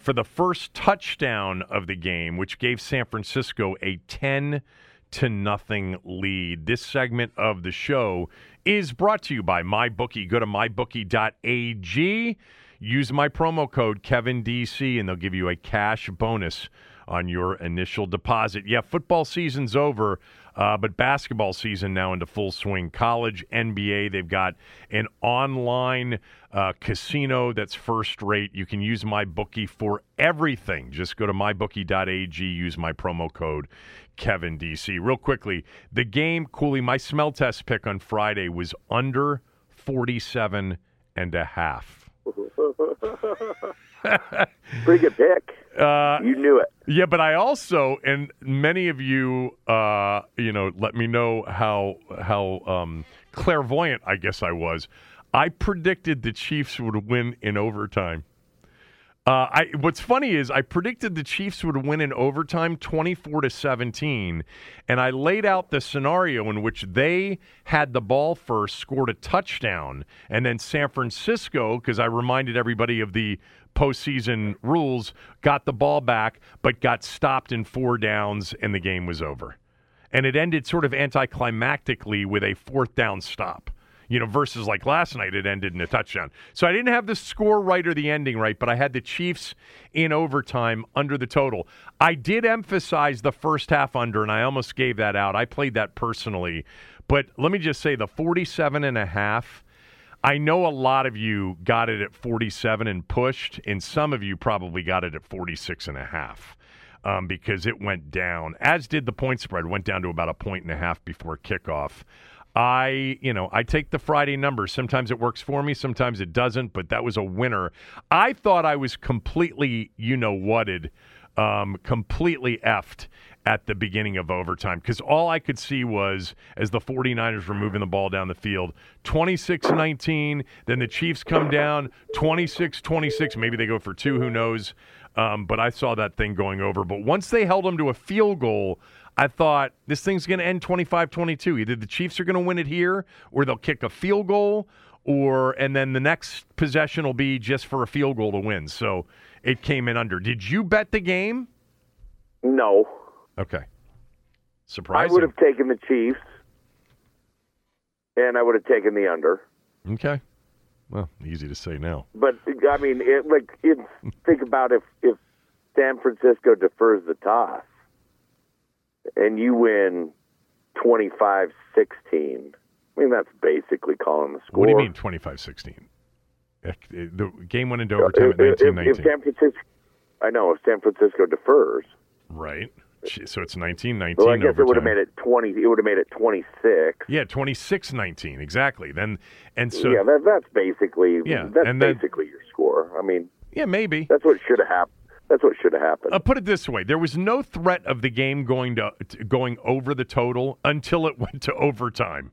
S2: for the first touchdown of the game, which gave San Francisco a 10 to nothing lead. This segment of the show is brought to you by MyBookie. Go to mybookie.ag. Use my promo code KevinDC and they'll give you a cash bonus on your initial deposit. Yeah, football season's over. Uh, but basketball season now into full swing. College, NBA, they've got an online uh, casino that's first rate. You can use MyBookie for everything. Just go to mybookie.ag, use my promo code Kevin DC. Real quickly, the game, Cooley, my smell test pick on Friday was under 47 and a half. [LAUGHS] [LAUGHS]
S3: Pretty good pick.
S2: Uh,
S3: you knew it.
S2: Yeah, but I also and many of you, uh, you know, let me know how how um, clairvoyant I guess I was. I predicted the Chiefs would win in overtime. Uh, I what's funny is I predicted the Chiefs would win in overtime, twenty four to seventeen, and I laid out the scenario in which they had the ball first, scored a touchdown, and then San Francisco, because I reminded everybody of the postseason rules, got the ball back, but got stopped in four downs, and the game was over, and it ended sort of anticlimactically with a fourth down stop you know, versus like last night, it ended in a touchdown. So I didn't have the score right or the ending right, but I had the Chiefs in overtime under the total. I did emphasize the first half under, and I almost gave that out. I played that personally. But let me just say the 47 and a half. I know a lot of you got it at 47 and pushed, and some of you probably got it at 46 and a half. Um, because it went down, as did the point spread, went down to about a point and a half before kickoff. I, you know, I take the Friday numbers. Sometimes it works for me, sometimes it doesn't, but that was a winner. I thought I was completely, you know, whatted, um, completely effed at the beginning of overtime because all I could see was as the 49ers were moving the ball down the field 26 19. Then the Chiefs come down 26 26. Maybe they go for two, who knows? Um, but I saw that thing going over. But once they held them to a field goal, I thought this thing's going to end 25 22. Either the Chiefs are going to win it here or they'll kick a field goal or and then the next possession will be just for a field goal to win. So it came in under. Did you bet the game?
S3: No.
S2: Okay. Surprising.
S3: I would have taken the Chiefs and I would have taken the under.
S2: Okay. Well, easy to say now.
S3: But I mean, it, like, it, [LAUGHS] think about if if San Francisco defers the toss and you win 25 16. I mean, that's basically calling the score.
S2: What do you mean 25 16? The game went into overtime at 19 19.
S3: If, if San Francisco, I know, if San Francisco defers.
S2: Right. So it's 19 19.
S3: Well, I guess
S2: overtime.
S3: it would have made it 20. It would have made it 26.
S2: Yeah, 26 19. Exactly. Then, and so.
S3: Yeah, that, that's basically.
S2: Yeah,
S3: that's
S2: and then,
S3: basically your score. I mean.
S2: Yeah, maybe.
S3: That's what should have happened. That's what should have happened.
S2: Uh, put it this way: there was no threat of the game going to, to going over the total until it [LAUGHS] went to overtime,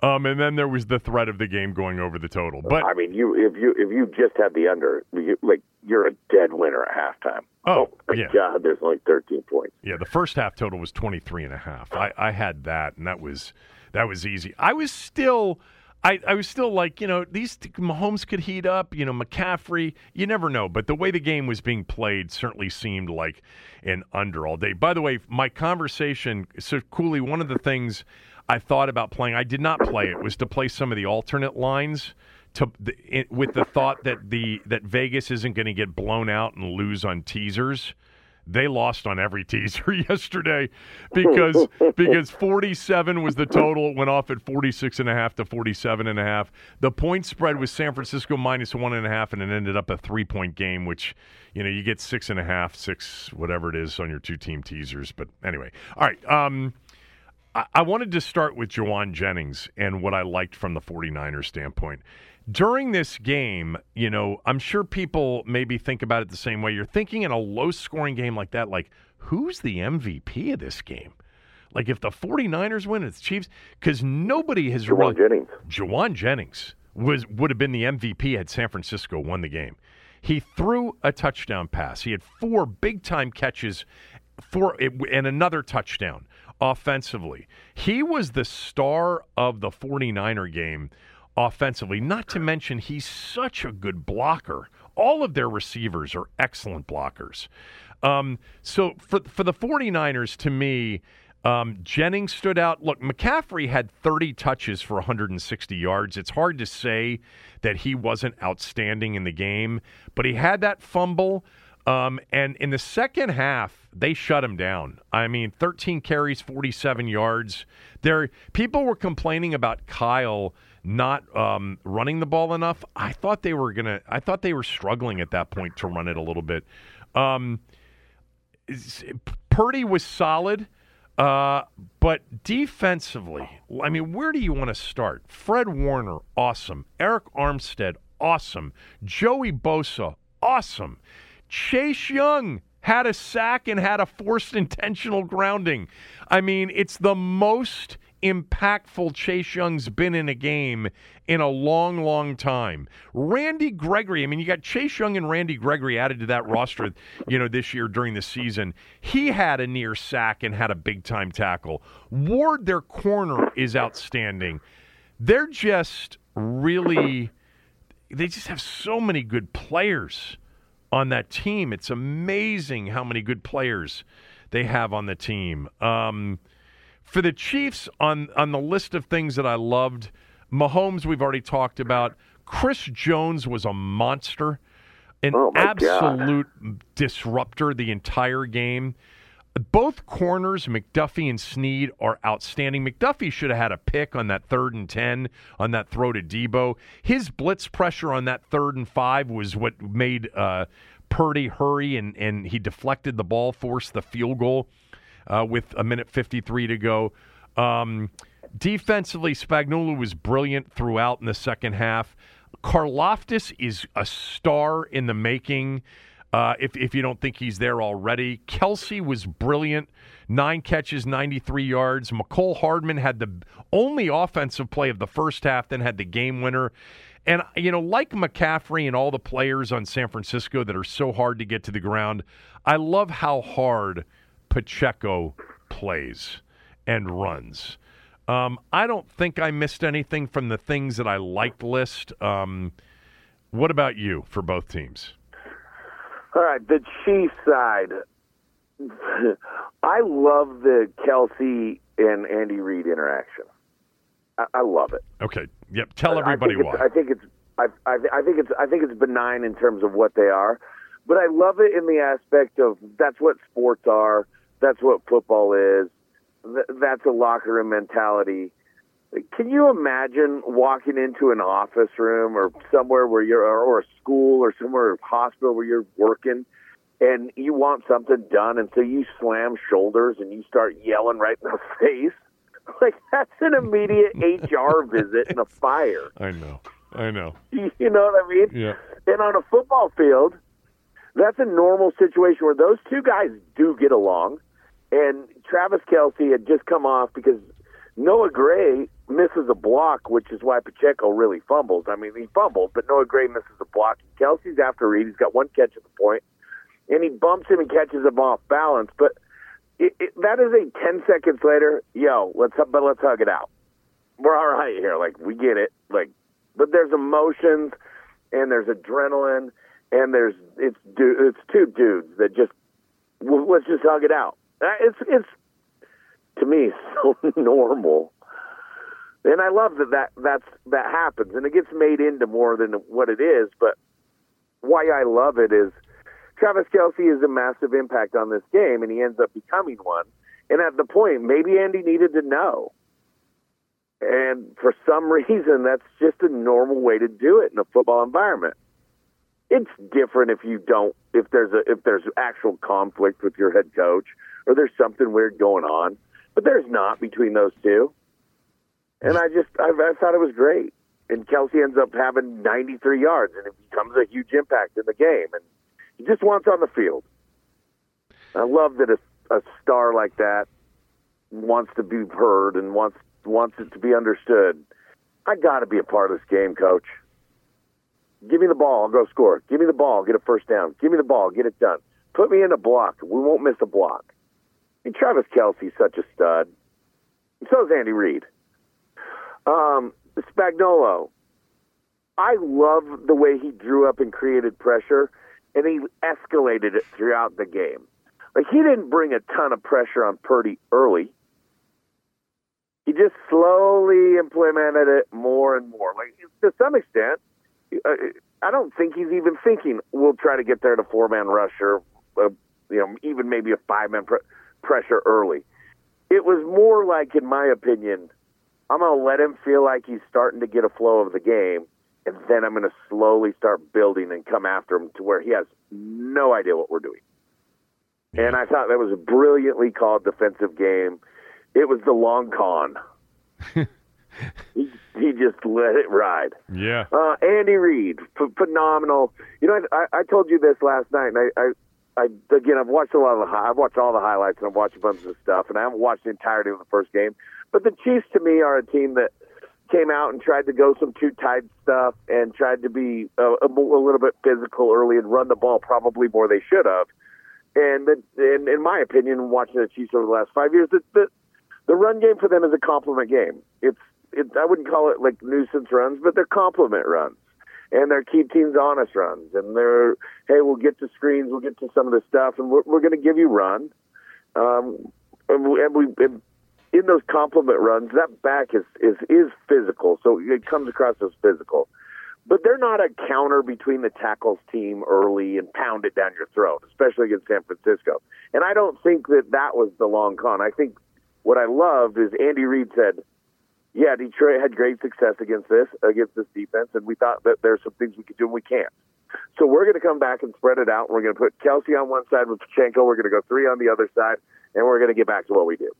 S2: um, and then there was the threat of the game going over the total. But
S3: I mean, you if you if you just had the under, you, like you're a dead winner at halftime.
S2: Oh,
S3: my
S2: yeah.
S3: God, there's only 13 points.
S2: Yeah, the first half total was 23 and a half. I, I had that, and that was that was easy. I was still. I, I was still like, you know, these Mahomes could heat up. You know, McCaffrey, you never know. But the way the game was being played certainly seemed like an under all day. By the way, my conversation, so Cooley, one of the things I thought about playing, I did not play it, was to play some of the alternate lines. To, it, with the thought that the that Vegas isn't going to get blown out and lose on teasers, they lost on every [LAUGHS] teaser yesterday because because 47 was the total. It went off at 46 and a half to 47 and a half. The point spread was San Francisco minus one and a half, and it ended up a three point game, which you know you get six and a half, six whatever it is on your two team teasers. But anyway, all right. Um, I, I wanted to start with Jauan Jennings and what I liked from the 49ers standpoint during this game, you know, I'm sure people maybe think about it the same way. You're thinking in a low scoring game like that, like, who's the MVP of this game? Like, if the 49ers win, it's Chiefs, because nobody has
S3: Jauan
S2: really.
S3: Jennings.
S2: Jauan Jennings was would have been the MVP had San Francisco won the game. He threw a touchdown pass. He had four big time catches, for and another touchdown offensively. He was the star of the 49er game offensively. Not to mention, he's such a good blocker. All of their receivers are excellent blockers. Um, so for, for the 49ers, to me, um, Jennings stood out. Look, McCaffrey had 30 touches for 160 yards. It's hard to say that he wasn't outstanding in the game, but he had that fumble. Um, and in the second half, they shut him down. I mean, 13 carries, 47 yards. There, people were complaining about Kyle not um, running the ball enough. I thought they were gonna. I thought they were struggling at that point to run it a little bit. Um, Purdy was solid. Uh, but defensively, I mean, where do you want to start? Fred Warner, awesome. Arik Armstead, awesome. Joey Bosa, awesome. Chase Young had a sack and had a forced intentional grounding. I mean, it's the most impactful Chase Young's been in a game in a long, long time. Randy Gregory, I mean, you got Chase Young and Randy Gregory added to that roster, you know, this year during the season. He had a near sack and had a big time tackle. Ward, their corner, is outstanding. They're just really, they just have so many good players on that team. It's amazing how many good players they have on the team. Um, for the Chiefs, on on the list of things that I loved, Mahomes we've already talked about. Chris Jones was a monster, an
S3: Oh,
S2: absolute disruptor the entire game. Both corners, McDuffie and Sneed, are outstanding. McDuffie should have had a pick on that third and 10 on that throw to Deebo. His blitz pressure on that third and five was what made uh, Purdy hurry, and, and he deflected the ball, forced the field goal uh, with a minute 53 to go. Um, defensively, Spagnuolo was brilliant throughout in the second half. Karlaftis is a star in the making. Uh, if, if you don't think he's there already, Kelce was brilliant. Nine catches, 93 yards. Mecole Hardman had the only offensive play of the first half, then had the game winner. And, you know, like McCaffrey and all the players on San Francisco that are so hard to get to the ground, I love how hard Pacheco plays and runs. Um, I don't think I missed anything from the things that I liked list. Um, what about you for both teams?
S3: All right, the Chiefs side. [LAUGHS] I love the Kelce and Andy Reid interaction. I, I love it.
S2: Okay. Yep. Tell everybody
S3: I think
S2: why.
S3: It's, I think it's. I, I, I think it's. I think it's benign in terms of what they are, but I love it in the aspect of that's what sports are. That's what football is. Th- that's a locker room mentality. Can you imagine walking into an office room or somewhere where you're, or a school or somewhere, hospital where you're working, and you want something done, and so you slam shoulders and you start yelling right in the [LAUGHS] face? Like that's an immediate HR [LAUGHS] visit and a fire.
S2: I know. I know. [LAUGHS]
S3: You know what I mean?
S2: Yeah.
S3: And on a football field, that's a normal situation where those two guys do get along. And Travis Kelce had just come off because Noah Gray misses a block, which is why Pacheco really fumbles. I mean, he fumbled, but Noah Gray misses a block. Kelce's after Reid. He's got one catch at the point, and he bumps him and catches him off balance. But it, it, that is a ten seconds later. Yo, let's but let's hug it out. We're all right here. Like we get it. Like, but there's emotions and there's adrenaline and there's it's it's two dudes that just let's just hug it out. Uh, It's it's to me [LAUGHS] so normal, and I love that that that's that happens, and it gets made into more than what it is. But why I love it is Travis Kelce is a massive impact on this game, and he ends up becoming one. And at the point, maybe Andy needed to know. And for some [LAUGHS] reason, that's just a normal way to do it in a football environment. It's different if you don't, if there's a, if there's actual conflict with your head coach or there's something weird going on, but there's not between those two. And I just, I, I thought it was great. And Kelce ends up having 93 yards, and it becomes a huge impact in the game. And he just wants on the field. I love that a, a star like that wants to be heard and wants wants it to be understood. I got to be a part of this game, coach. Give me the ball, I'll go score. Give me the ball, get a first down. Give me the ball, get it done. Put me in a block. We won't miss a block. And Travis Kelce's such a stud. And so is Andy Reid. Um, Spagnuolo. I love the way he drew up and created pressure, and he escalated it throughout the game. Like he didn't bring a ton of pressure on Purdy early. He just slowly implemented it more and more. Like to some extent, uh, I don't think he's even thinking we'll try to get there to four man rusher, uh, you know, even maybe a five man pr- pressure early. It was more like, in my opinion, I'm going to let him feel like he's starting to get a flow of the game, and then I'm going to slowly start building and come after him to where he has no idea what we're doing. And I thought that was a brilliantly called defensive game. It was the long con. [LAUGHS] he, he just let it ride.
S2: Yeah.
S3: Uh, Andy Reid, ph- phenomenal. You know, I, I told you this last night, and I, I, I again, I've watched a lot of the, I've watched all the highlights, and I've watched a bunch of stuff, and I haven't watched the entirety of the first game. But the Chiefs, to me, are a team that came out and tried to go some too tight stuff and tried to be a, a, a little bit physical early and run the ball probably more they should have. And, the, and in my opinion, watching the Chiefs over the last five years, the, the, the run game for them is a complement game. It's it, I wouldn't call it like nuisance runs, but they're complement runs. And they're keep teams honest runs. And they're, hey, we'll get to screens, we'll get to some of the stuff, and we're, we're going to give you run. Um, and we, and we and in those complement runs, that back is, is, is physical. So it comes across as physical. But they're not a counter between the tackles team early and pound it down your throat, especially against San Francisco. And I don't think that that was the long con. I think what I loved is Andy Reid said, yeah, Detroit had great success against this against this defense, and we thought that there's some things we could do and we can't. So we're going to come back and spread it out. We're going to put Kelce on one side with Pacheco. We're going to go three on the other side, and we're going to get back to what we do.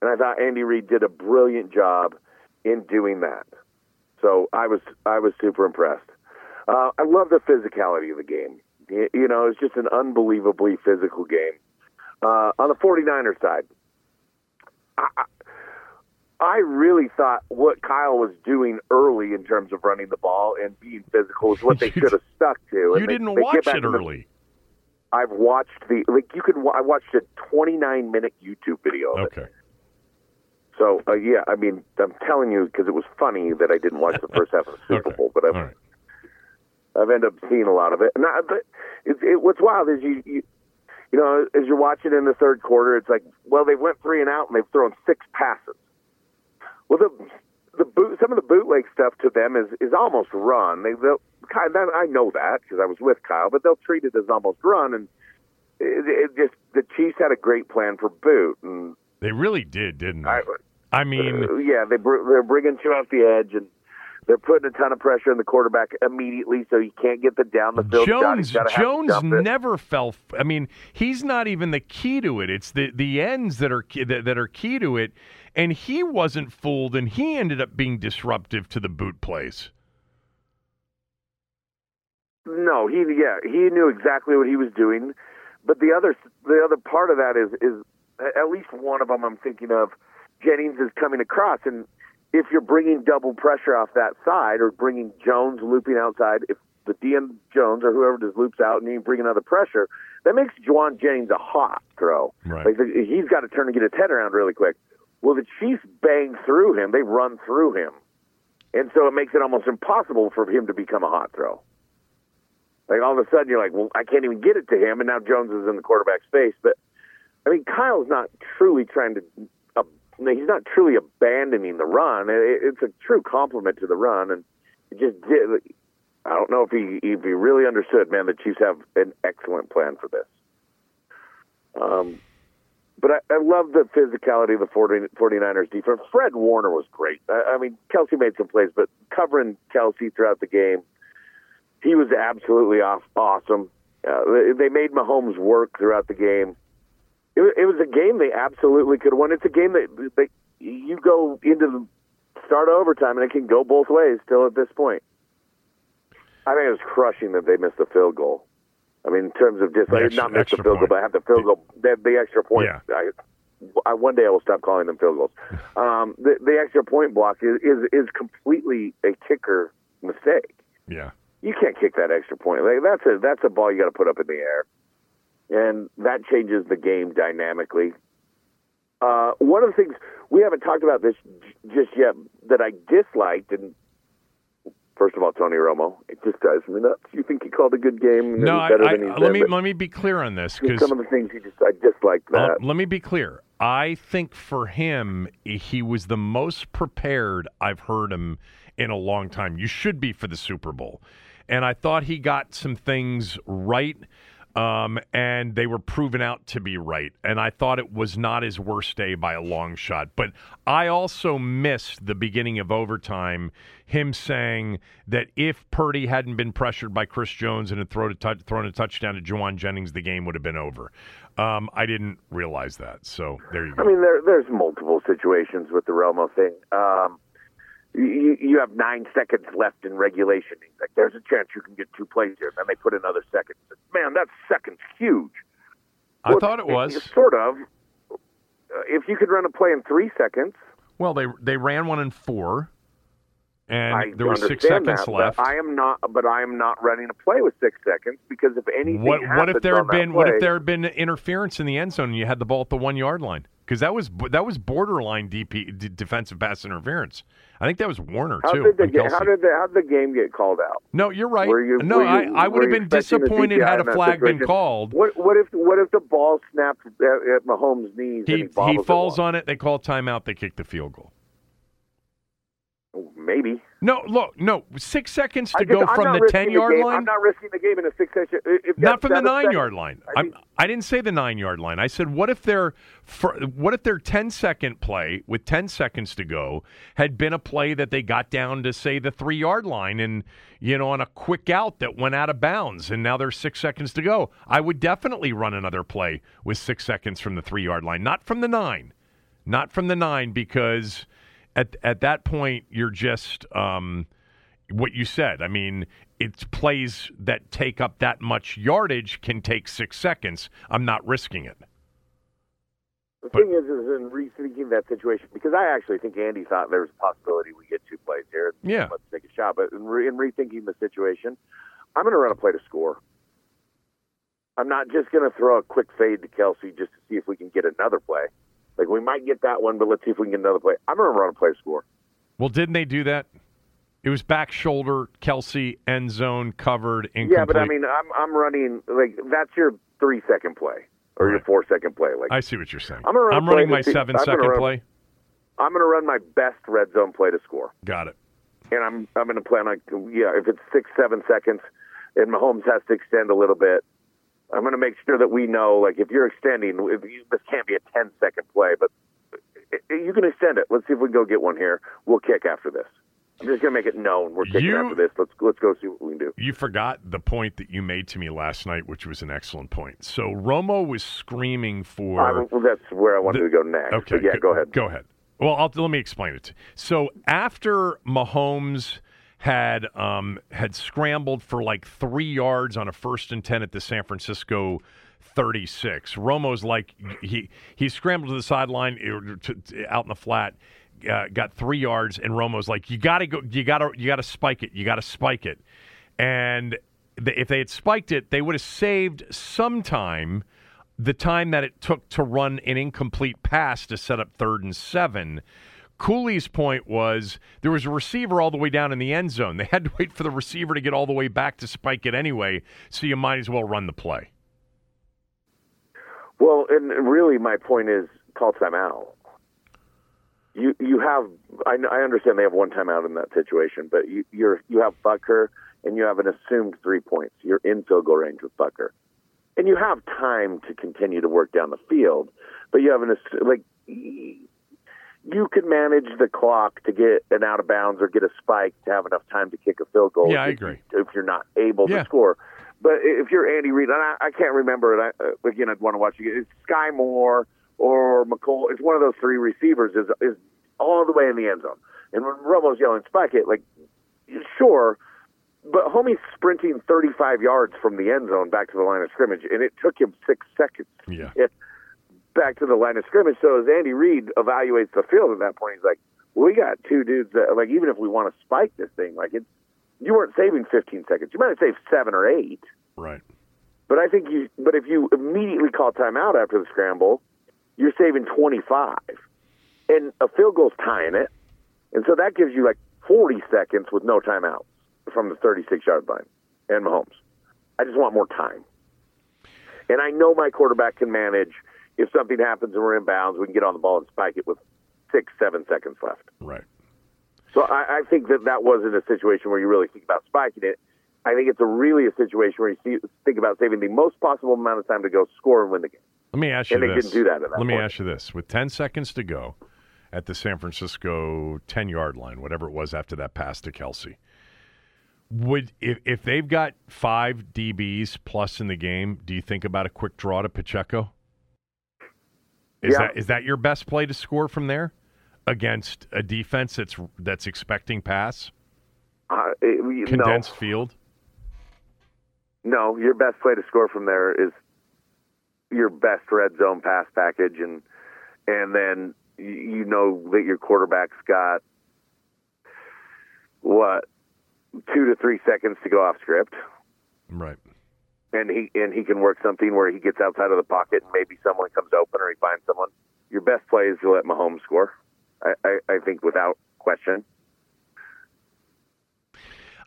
S3: And I thought Andy Reid did a brilliant job in doing that. So I was I was super impressed. Uh, I love the physicality of the game. You, know, it's just an unbelievably physical game. Uh, on the 49ers side, I, I really thought what Kyle was doing early in terms of running the ball and being physical is what they [LAUGHS] should have stuck to.
S2: You
S3: they-
S2: didn't
S3: they
S2: watch it
S3: to the-
S2: early.
S3: I've watched the like you could. wa- I watched a 29 minute YouTube video of it. So uh, yeah, I mean, I'm telling you because it was funny that I didn't watch the first half of the [LAUGHS] Super
S2: Okay.
S3: Bowl, but I've
S2: right.
S3: I've ended up seeing a lot of it. And I, but it, it, what's wild is you, you you know as you're watching in the third quarter, it's like well they went three and out and they've thrown six passes. Well, the the boot, some of the bootleg stuff to them is is almost run. They they'll kind I know that because I was with Kyle, but they'll treat it as almost run and. It, it just the Chiefs had a great plan for boot, and
S2: They really did, didn't they?
S3: I,
S2: I mean,
S3: uh, yeah, they br- they're bringing you off the edge, and they're putting a ton of pressure on the quarterback immediately, so he can't get the down the field.
S2: Jones
S3: He's gotta have to
S2: Jones
S3: it.
S2: never fell. I mean, he's not even the key to it. It's the the ends that are key, that, that are key to it, and he wasn't fooled, and he ended up being disruptive to the boot plays.
S3: No, he yeah he knew exactly what he was doing, but the other the other part of that is is at least one of them I'm thinking of. Jennings is coming across, and if you're bringing double pressure off that side or bringing Jones looping outside, if the DM Jones or whoever just loops out and you bring another pressure, that makes Jauan Jennings a hot throw.
S2: Right.
S3: Like the, he's got to turn and get his head around really quick. Well, the Chiefs bang through him; they run through him, and so it makes it almost impossible for him to become a hot throw. Like all of a sudden, you're like, well, I can't even get it to him, and now Jones is in the quarterback's face. But I mean, Kyle's not truly trying to. He's not truly abandoning the run. It, it's a true complement to the run, and it just did. I don't know if he if he really understood. Man, the Chiefs have an excellent plan for this. Um, but I, I love the physicality of the 40, 49ers defense. Fred Warner was great. I, I mean, Kelce made some plays, but covering Kelce throughout the game, he was absolutely off, awesome. Uh, they made Mahomes work throughout the game. It, it was a game they absolutely could have won. It's a game that they, you go into the start of overtime, and it can go both ways still at this point. I think it was crushing that they missed the field goal. I mean, in terms of just like, not miss the field goal, but have the field goal, the, the extra point.
S2: Yeah.
S3: I, I, one day I will stop calling them field goals. [LAUGHS] Um, the, the extra point block is, is is completely a kicker mistake.
S2: Yeah.
S3: You can't kick that extra point. Like, that's a that's a ball you got to put up in the air, and that changes the game dynamically. Uh, one of the things we haven't talked about this j- just yet that I disliked, and first of all, Tony Romo, it just drives me nuts. You think he called a good game?
S2: No, I, I, let
S3: been,
S2: me let me be clear on this because
S3: some of the things he just I disliked
S2: Uh,
S3: that.
S2: let me be clear. I think for him, he was the most prepared I've heard him in a long time. You should be for the Super Bowl. and I thought he got some things right. Um, and they were proven out to be right. And I thought it was not his worst day by a long shot. But I also missed the beginning of overtime, him saying that if Purdy hadn't been pressured by Chris Jones and had thrown a, thrown a touchdown to Jauan Jennings, the game would have been over. Um, I didn't realize that. So there you go.
S3: I mean, there, there's multiple situations with the Romo thing. Um, you, you have nine seconds left in regulation. Like, there's a chance you can get two plays here. Then they put another second. Man, that second's huge.
S2: I well, thought it was.
S3: Sort of. Uh, if you could run a play in three seconds.
S2: Well, they they ran one in four, and
S3: I
S2: there were six seconds
S3: that,
S2: left.
S3: I am not, but I am not running a play with six seconds because if anything,
S2: what, what if there had been
S3: play,
S2: what if there had been interference in the end zone and you had the ball at the one yard line? Because that was that was borderline DP d- defensive pass interference. I think that was Warner
S3: how
S2: too.
S3: Did the, how did the, how did the game get called out?
S2: No, you're right.
S3: You,
S2: no,
S3: you,
S2: I, I would have been disappointed had a flag been called.
S3: What, what if what if the ball snapped at, at Mahomes' knees?
S2: He,
S3: he,
S2: he falls
S3: it
S2: on it. They call timeout. They kick the field goal.
S3: Maybe.
S2: No, look, no. Six seconds to go from the ten-yard line.
S3: I'm not risking the game in a six-second.
S2: Uh, not from the nine-yard line. I, mean, I didn't say the nine-yard line. I said, what if their what if their 10-second play with ten seconds to go had been a play that they got down to say the three-yard line and you know on a quick out that went out of bounds and now there's six seconds to go. I would definitely run another play with six seconds from the three-yard line, not from the nine, not from the nine because at at that point you're just um, what you said. I mean, it's plays that take up that much yardage can take six seconds. I'm not risking it.
S3: The but, thing is, is in rethinking that situation, because I actually think Andy thought there was a possibility we get two plays here.
S2: Yeah.
S3: Let's take a shot. But in, re- in rethinking the situation, I'm going to run a play to score. I'm not just going to throw a quick fade to Kelce just to see if we can get another play. Like we might get that one, but let's see if we can get another play. I'm going to run a play score.
S2: Well, didn't they do that? It was back shoulder, Kelce end zone covered. Incomplete.
S3: Yeah, but I mean, I'm I'm running like that's your three second play or right. your four second play. Like
S2: I see what you're saying.
S3: I'm, run
S2: I'm running my 7 second run, play.
S3: I'm going to run my best red zone play to score.
S2: Got it.
S3: And I'm I'm going to plan on yeah if it's six seven seconds and Mahomes has to extend a little bit, I'm going to make sure that we know, like, if you're extending, if you, this can't be a 10 second play, but you can extend it. Let's see if we can go get one here. We'll kick after this. I'm just going to make it known we're kicking you, after this. Let's let's go see what we can do.
S2: You forgot the point that you made to me last night, which was an excellent point. So Romo was screaming for.
S3: Uh, well, that's where I wanted the, to go next.
S2: Okay,
S3: but yeah,
S2: go,
S3: go ahead.
S2: Go ahead. Well, I'll, let me explain it. So after Mahomes had um, had scrambled for like three yards on a first and ten at the San Francisco 36. Romo's like he he scrambled to the sideline out in the flat, uh, got three yards, and Romo's like, you got to go, you got to you got to spike it, you got to spike it, and if they had spiked it, they would have saved some time. The time that it took to run an incomplete pass to set up third and seven. Cooley's point was there was a receiver all the way down in the end zone. They had to wait for the receiver to get all the way back to spike it anyway, so you might as well run the play.
S3: Well, and really, my point is call timeout. You you have I, I understand they have one timeout in that situation, but you you're you have Butker and you have an assumed three points. You're in field goal range with Butker, and you have time to continue to work down the field, but you have an like you can manage the clock to get an out of bounds or get a spike to have enough time to kick a field goal.
S2: Yeah, I agree.
S3: If you're not able
S2: yeah.
S3: to score, but if you're Andy Reid, and I, I can't remember it, I, uh, again, I'd want to watch it. It's Skyy Moore or Mecole. It's one of those three receivers is is all the way in the end zone. And when Romo's yelling spike it, like sure, but homie's sprinting 35 yards from the end zone back to the line of scrimmage, and it took him six seconds.
S2: Yeah.
S3: It, back to the line of scrimmage. So as Andy Reid evaluates the field at that point, he's like, well, we got two dudes that, like, even if we want to spike this thing, like, it's, you weren't saving 15 seconds. You might have saved seven or eight.
S2: Right.
S3: But I think you, but if you immediately call timeout after the scramble, you're saving 25. And a field goal's tying it. And so that gives you like 40 seconds with no timeouts from the 36 yard line and Mahomes. I just want more time. And I know my quarterback can manage if something happens and we're in bounds, we can get on the ball and spike it with six, seven seconds left.
S2: Right.
S3: So I, I think that that wasn't a situation where you really think about spiking it. I think it's a really a situation where you see, think about saving the most possible amount of time to go score and win the game.
S2: Let me ask you
S3: And they
S2: this.
S3: didn't do that at that
S2: Let me ask you this: with ten seconds to go at the San Francisco ten-yard line, whatever it was after that pass to Kelce, would if if they've got five DBs plus in the game, do you think about a quick draw to Pacheco? Is
S3: Yeah.
S2: that is that your best play to score from there against a defense that's that's expecting pass
S3: Uh, it-
S2: condensed field?
S3: No, no, your best play to score from there is your best red zone pass package, and and then you know that your quarterback's got what two to three seconds to go off script.
S2: Right.
S3: And he and he can work something where he gets outside of the pocket and maybe someone comes open or he finds someone. Your best play is to let Mahomes score. I, I, I think without question.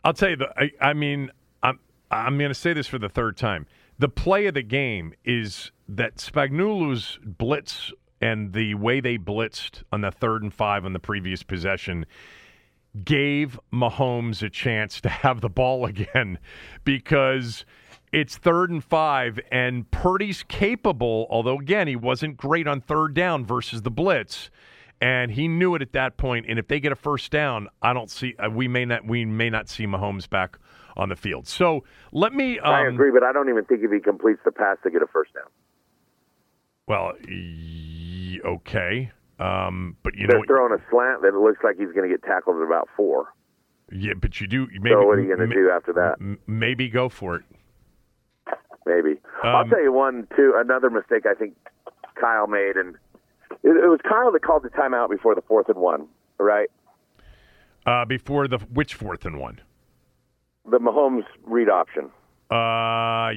S2: I'll tell you. The, I, I mean, I'm I'm going to say this for the third time. The play of the game is that Spagnuolo's blitz and the way they blitzed on the third and five on the previous possession gave Mahomes a chance to have the ball [LAUGHS] again because it's third and five and Purdy's capable, although again he wasn't great on third down versus the blitz. And he knew it at that point. And if they get a first down, I don't see uh, we may not we may not see Mahomes back on the field. So let me. Um,
S3: I agree, but I don't even think if he completes the pass to get a first down.
S2: Well, y- okay, um, but you
S3: They're
S2: know,
S3: throwing a slant that it looks like he's going to get tackled at about four.
S2: yeah, but you do. Maybe,
S3: so what are you going to do after that?
S2: m- Maybe go for it.
S3: Maybe. I'll
S2: Um,
S3: tell you one, too. Another mistake I think Kyle made, and it, it was Kyle that called the timeout before the fourth and one, right?
S2: Uh, before the which fourth and one?
S3: The Mahomes read option.
S2: Uh,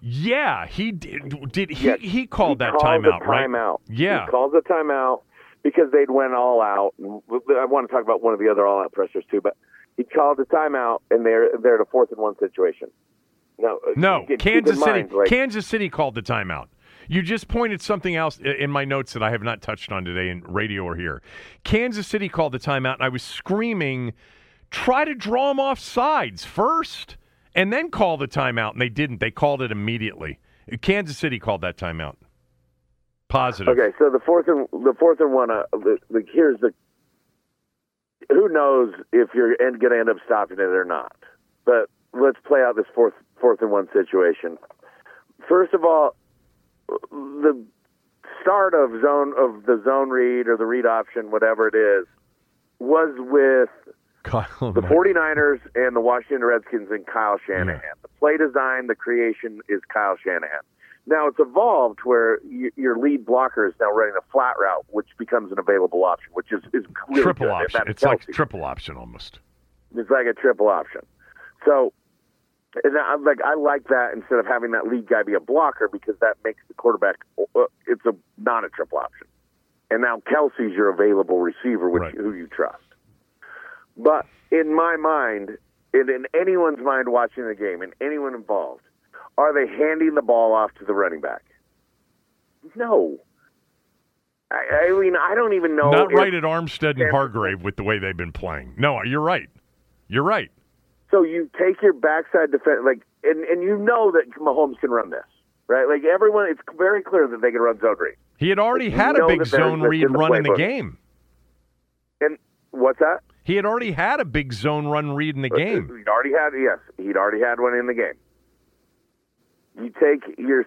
S2: yeah, he did. Did he?
S3: Yes.
S2: He called that
S3: calls
S2: timeout,
S3: a
S2: right?
S3: timeout.
S2: Yeah.
S3: He calls the timeout because they'd went all out. I want to talk about one of the other all out pressures too, but he called the timeout and they're they're in a fourth and one situation. No, uh,
S2: No,
S3: keep
S2: Kansas City.
S3: mind, like,
S2: Kansas City called the timeout. You just pointed something else in my notes that I have not touched on today in radio or here. Kansas City called the timeout, and I was screaming, "Try to draw them off sides first, and then call the timeout." And they didn't. They called it immediately. Kansas City called that timeout. Positive.
S3: Okay, so the fourth and the fourth and one. Uh, the, the, here's the. Who knows if you're going to end up stopping it or not? But let's play out this fourth fourth and one situation. First of all, the start of zone of the zone read or the read option, whatever it is, was with
S2: Kyle,
S3: the 49ers and the Washington Redskins and Kyle Shanahan.
S2: Yeah.
S3: The play design, the creation is Kyle Shanahan. Now it's evolved where y- your lead blocker is now running a flat route, which becomes an available option, which is, is
S2: triple
S3: good.
S2: Option. It's like triple option almost.
S3: It's like a triple option. So, and I, like I like that instead of having that lead guy be a blocker because that makes the quarterback. Uh, it's a not a triple option. And now Kelce's your available receiver, which
S2: Right.
S3: who you trust. But in my mind, and in anyone's mind watching the game, and anyone involved, are they handing the ball off to the running back? No. I, I mean, I don't even know.
S2: Not right at Armstead and Hargrave with the way they've been playing. No, you're right. You're right.
S3: So you take your backside defense, like, and, and you know that Mahomes can run this, right? Like everyone, it's very clear that they can run zone read.
S2: He had already had a big zone read
S3: in
S2: run in the game.
S3: And what's that?
S2: He had already had a big zone run read in the uh, game.
S3: He'd already had, yes, he'd already had one in the game. You take your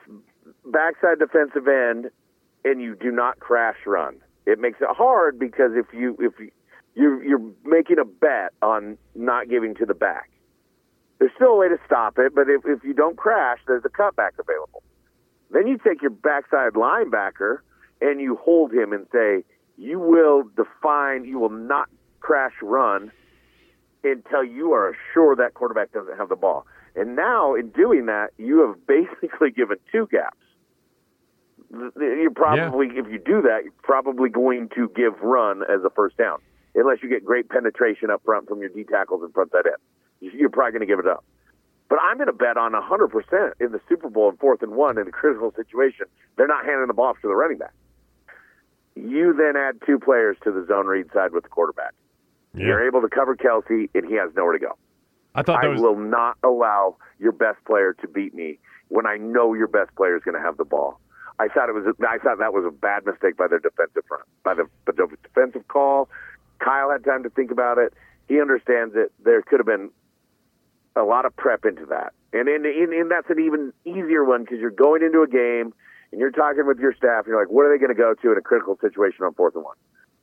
S3: backside defensive end, and you do not crash run. It makes it hard because if you if you you're, you're making a bet on not giving to the back. There's still a way to stop it, but if, if you don't crash, there's a cutback available. Then you take your backside linebacker and you hold him and say, you will define, you will not crash run until you are sure that quarterback doesn't have the ball. And now, in doing that, you have [LAUGHS] basically given two gaps. You're probably, if you do that, you're probably going to give run as a first down, unless you get great penetration up front from your D tackles and front that end. You're probably going to give it up. But I'm going to bet on 100% in the Super Bowl in fourth and one in a critical situation, they're not handing the ball off to the running back. You then add two players to the zone read side with the quarterback. You're able to cover Kelce, and he has nowhere to go.
S2: I thought that was.
S3: will not allow your best player to beat me when I know your best player is going to have the ball. I thought it was. I thought that was a bad mistake by their defensive front, by the, by the defensive call. Kyle had time to think about it. He understands it. There could have been a lot of prep into that, and and, and, and that's an even easier one because you're going into a game and you're talking with your staff. And you're like, what are they going to go to in a critical situation on fourth and one?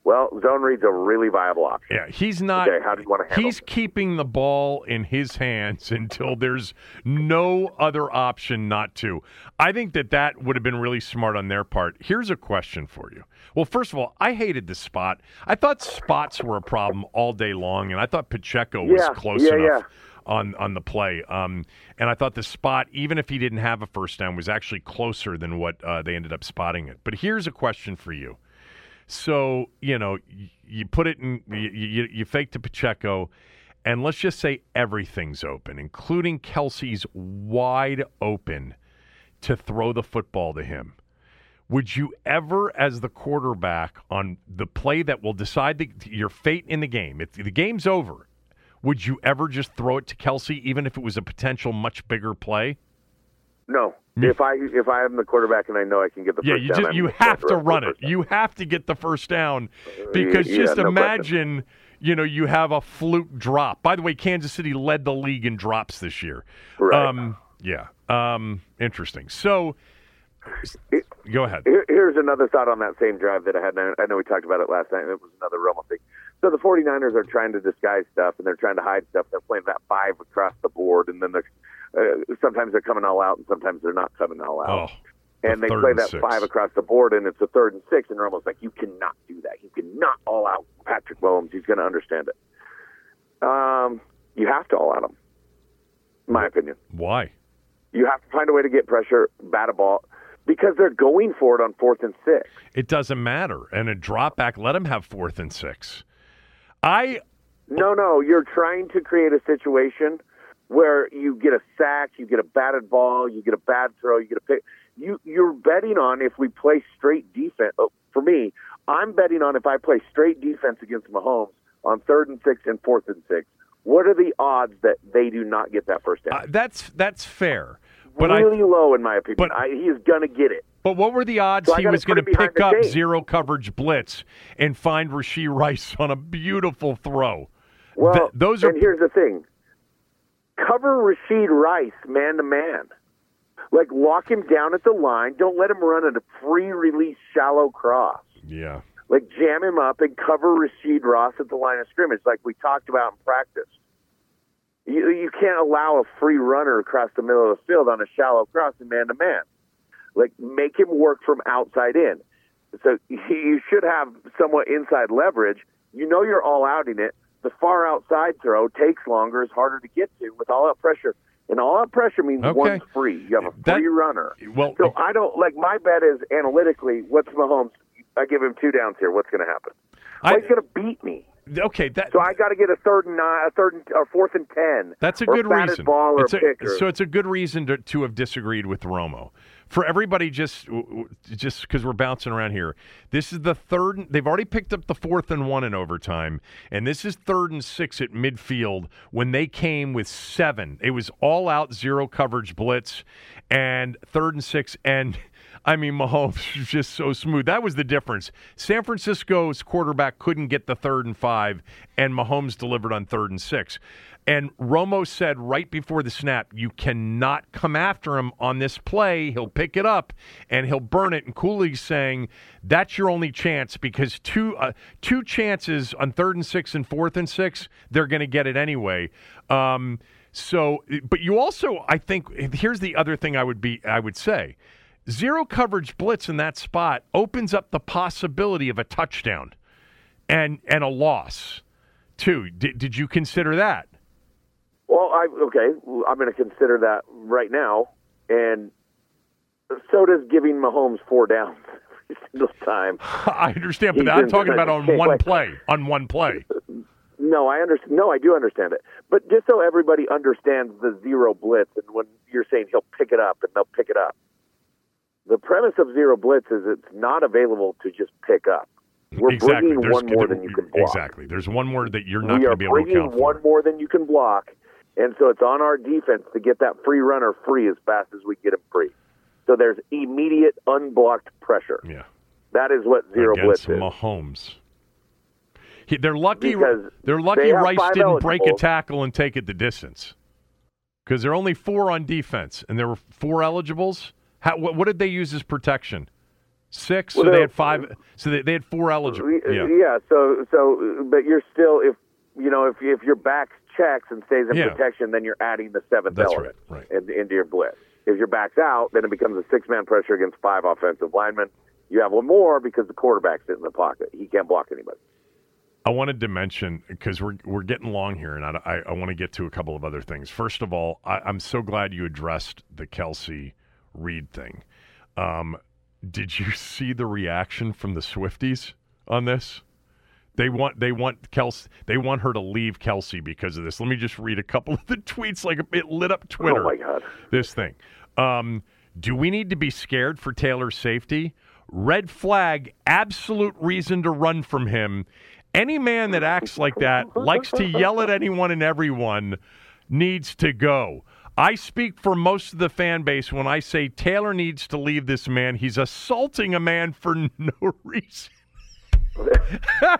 S3: Well, zone read's a really viable option.
S2: Yeah, he's not.
S3: Okay, how do you want to handle
S2: He's
S3: it?
S2: keeping the ball in his hands [LAUGHS] until there's no other option not to. I think that that would have been really smart on their part. Here's a question for you. Well, first of all, I hated the spot. I thought spots were a problem all day long, and I thought Pacheco was
S3: Yeah,
S2: close
S3: yeah,
S2: enough.
S3: yeah.
S2: On, on the play, um, and I thought the spot, even if he didn't have a first down, was actually closer than what uh, they ended up spotting it. But here's a question for you: so you know, you put it in, you, you, you fake to Pacheco, and let's just say everything's open, including Kelce's wide open to throw the football to him. Would you ever, as the quarterback, on the play that will decide the, your fate in the game, if the game's over, would you ever just throw it to Kelce, even if it was a potential much bigger play?
S3: No, if I if I am the quarterback and I know I can get the
S2: Yeah,
S3: first
S2: you
S3: down,
S2: just you have to run it. You have to get the first down because
S3: yeah,
S2: just
S3: no question.
S2: imagine, you know, you have a fluke drop. By the way, Kansas City led the league in drops this year.
S3: Right.
S2: Um, yeah. Um, interesting. So,
S3: It-
S2: go ahead.
S3: Here, here's another thought on that same drive that I had. I know we talked about it last night. and It was another Romo thing. So the 49ers are trying to disguise stuff and they're trying to hide stuff. They're playing that five across the board, and then they're uh, sometimes they're coming all out, and sometimes they're not coming all out.
S2: Oh,
S3: and they play
S2: and
S3: that
S2: six.
S3: five across the board, and it's a third and six, and they're almost like, you cannot do that. You cannot all out Patrick Mahomes. He's going to understand it. Um, you have to all out him, my opinion.
S2: Why?
S3: You have to find a way to get pressure, bat a ball, because they're going for it on fourth and six.
S2: It doesn't matter. And a drop back, let them have fourth and six. I
S3: No, no, you're trying to create a situation where you get a sack, you get a batted ball, you get a bad throw, you get a pick. You you're betting on if we play straight defense. Oh, for me, I'm betting on if I play straight defense against Mahomes on third and six and fourth and six. What are the odds that they do not get that first down?
S2: uh, that's that's fair. But I
S3: really low, in my opinion.
S2: but-
S3: I, he is going to get it.
S2: But what were the odds
S3: So
S2: he was going to pick up
S3: chain.
S2: zero coverage blitz and find Rashee Rice [LAUGHS] on a beautiful throw?
S3: Well,
S2: Th- those are
S3: and here's the thing: cover Rashee Rice man to man. Like lock him down at the line. Don't let him run at a free release shallow cross.
S2: yeah.
S3: Like jam him up and cover Rasheed Ross at the line of scrimmage, like we talked about in practice. You you can't allow a free runner across the middle of the field on a shallow cross and man to man. Like make him work from outside in. So [LAUGHS] you should have somewhat inside leverage. You know you're all outing it. The far outside throw takes longer, is harder to get to with all out pressure. And all out pressure means
S2: Okay.
S3: one's free. You have a
S2: That-
S3: free runner.
S2: Well,
S3: So I don't like my bet is analytically. What's Mahomes? I give him two downs here. What's going to happen?
S2: I-
S3: he's going to beat me.
S2: okay, that
S3: So I got to get a third and nine, a third and, or fourth and ten.
S2: That's a good reason.
S3: Ball or
S2: It's a-
S3: pick or-
S2: so it's a good reason to, to have disagreed with Romo. For everybody, just just because we're bouncing around here, this is the third. They've already picked up the fourth and one in overtime, and this is third and six at midfield when they came with seven. It was all out zero coverage blitz, and third and six, and I mean Mahomes [LAUGHS] was just so smooth. That was the difference. San Francisco's quarterback couldn't get the third and five, and Mahomes delivered on third and six. And Romo said right before the snap, you cannot come after him on this play. He'll pick it up and he'll burn it. And Cooley's saying that's your only chance because two uh, two chances on third and six and fourth and six, they're going to get it anyway. Um, so, but you also, I think, here's the other thing I would be, I would say, zero coverage blitz in that spot opens up the possibility of a touchdown and and a loss too. Did, did you consider that?
S3: Well, I okay, I'm going to consider that right now, and so does giving Mahomes four downs [LAUGHS] every single time. [LAUGHS]
S2: I understand, but I'm talking about on [LAUGHS] one play. On one play.
S3: No, I understand. No, I do understand it. But just so everybody understands the zero blitz, and when you're saying he'll pick it up and they'll pick it up, the premise of zero blitz is it's not available to just pick up. We're
S2: exactly.
S3: bringing
S2: There's-
S3: one more than you can block.
S2: Exactly. There's one more that you're not going to be able to count.
S3: bringing
S2: account
S3: one more than you can block, And so it's on our defense to get that free runner free as fast as we get him free. So there's immediate unblocked pressure.
S2: Yeah.
S3: That is what zero
S2: Against
S3: blitz is.
S2: Mahomes. He, they're lucky.
S3: Because
S2: They're lucky
S3: they
S2: Rice didn't break a tackle and take it the distance. Because there are only four on defense, and there were four eligibles. How, what, what did they use as protection? Six.
S3: Well,
S2: so they had five. Uh, so they, they had four eligible. Uh, yeah.
S3: yeah. So so, but you're still if you know if if your back checks and stays in
S2: Yeah.
S3: protection, then you're adding the seventh
S2: That's
S3: element
S2: right,
S3: in- into your blitz. If your back's out, then it becomes a six man pressure against five offensive linemen. You have one more because the quarterback's in the pocket. He can't block anybody.
S2: I wanted to mention because we're we're getting long here, and I, I, I want to get to a couple of other things. First of all, I, I'm so glad you addressed the Kelce Reid thing. Um, did you [LAUGHS] see the reaction from the Swifties on this? They want they want Kelce they want her to leave Kelce because of this. Let me just read a couple of the [LAUGHS] tweets. Like it lit up Twitter.
S3: Oh my god.
S2: This thing. Um, do we need to be scared for Taylor's safety? Red flag. Absolute reason to run from him. Any man that acts like that likes to yell at anyone and everyone needs to go. I speak for most of the fan base when I say Taylor needs to leave this man. He's assaulting a man for [LAUGHS] no reason. [LAUGHS]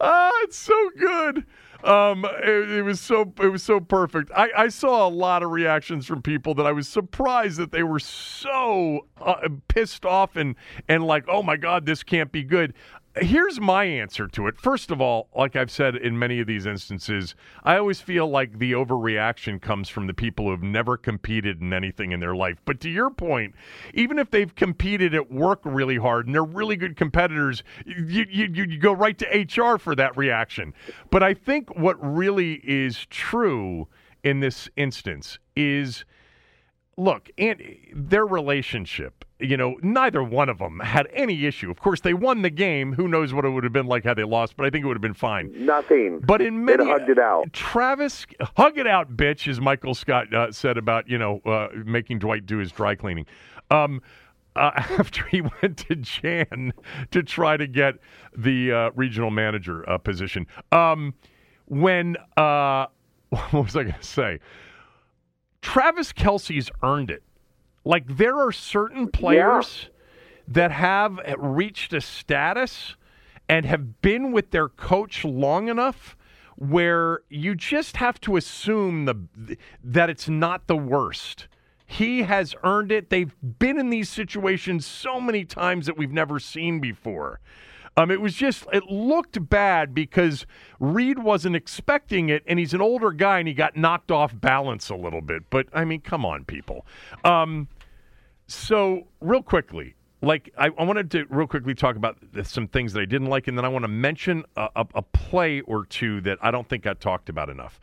S2: ah, it's so good. Um, it, it was so it was so perfect. I, I saw a lot of reactions from people that I was surprised that they were so uh, pissed off and and like, oh my god, this can't be good. Here's my answer to it. First of all, like I've said in many of these instances, I always feel like the overreaction comes from the people who have never competed in anything in their life. But to your point, even if they've competed at work really hard and they're really good competitors, you, you you go right to HR for that reaction. But I think what really is true in this instance is look, and their relationship, you know, neither one of them had any issue. Of course, they won the game. Who knows what it would have been like had they lost, but I think it would have been fine.
S3: Nothing.
S2: But in
S3: They'd
S2: many,
S3: hugged it out.
S2: Travis, hug it out, bitch, as Michael Scott uh, said about you know uh, making Dwight do his dry cleaning. Um, uh, [LAUGHS] after he went to Jan to try to get the uh, regional manager uh, position, um, when uh, [LAUGHS] what was I going to say? Travis Kelce's earned it. Like there are certain players that have reached a status and have been with their coach long enough where you just have to assume the that it's not the worst. He has earned it. They've been in these situations so many times that we've never seen before. Um, it was just it looked bad because Reid wasn't expecting it, and he's an older guy, and he got knocked off balance a little bit. But I mean, come on, people. Um, so real quickly, like I, I wanted to real quickly talk about some things that I didn't like, and then I want to mention a, a, a play or two that I don't think I talked about enough.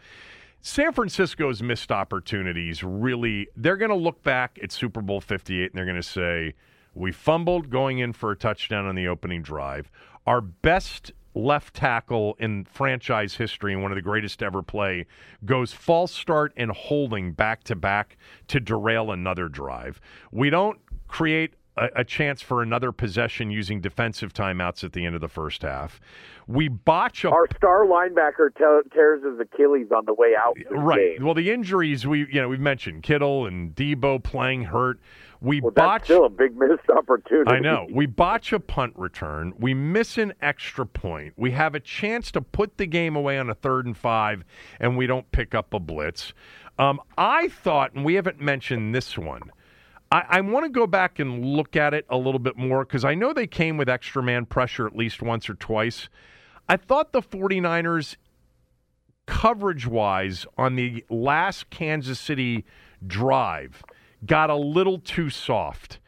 S2: San Francisco's missed opportunities really, they're going to look back at Super Bowl 58 and they're going to say, we fumbled going in for a touchdown on the opening drive. Our best left tackle in franchise history and one of the greatest to ever play goes false start and holding back to back to derail another drive. We don't create a, a chance for another possession using defensive timeouts at the end of the first half. We botch a
S3: Our star linebacker te- tears his Achilles on the way out.
S2: Right.
S3: game.
S2: Well, the injuries we you know we've mentioned Kittle and Deebo playing hurt. We
S3: Well, that's
S2: botch.
S3: still a big missed [LAUGHS] opportunity.
S2: I know. We botch a punt return. We miss an extra point. We have a chance to put the game away on a third and five, and we don't pick up a blitz. Um, I thought, and we haven't mentioned this one. I, I want to go back and look at it a little bit more because I know they came with extra man pressure at least once or twice. I thought the 49ers coverage wise on the last Kansas City drive got a little too soft.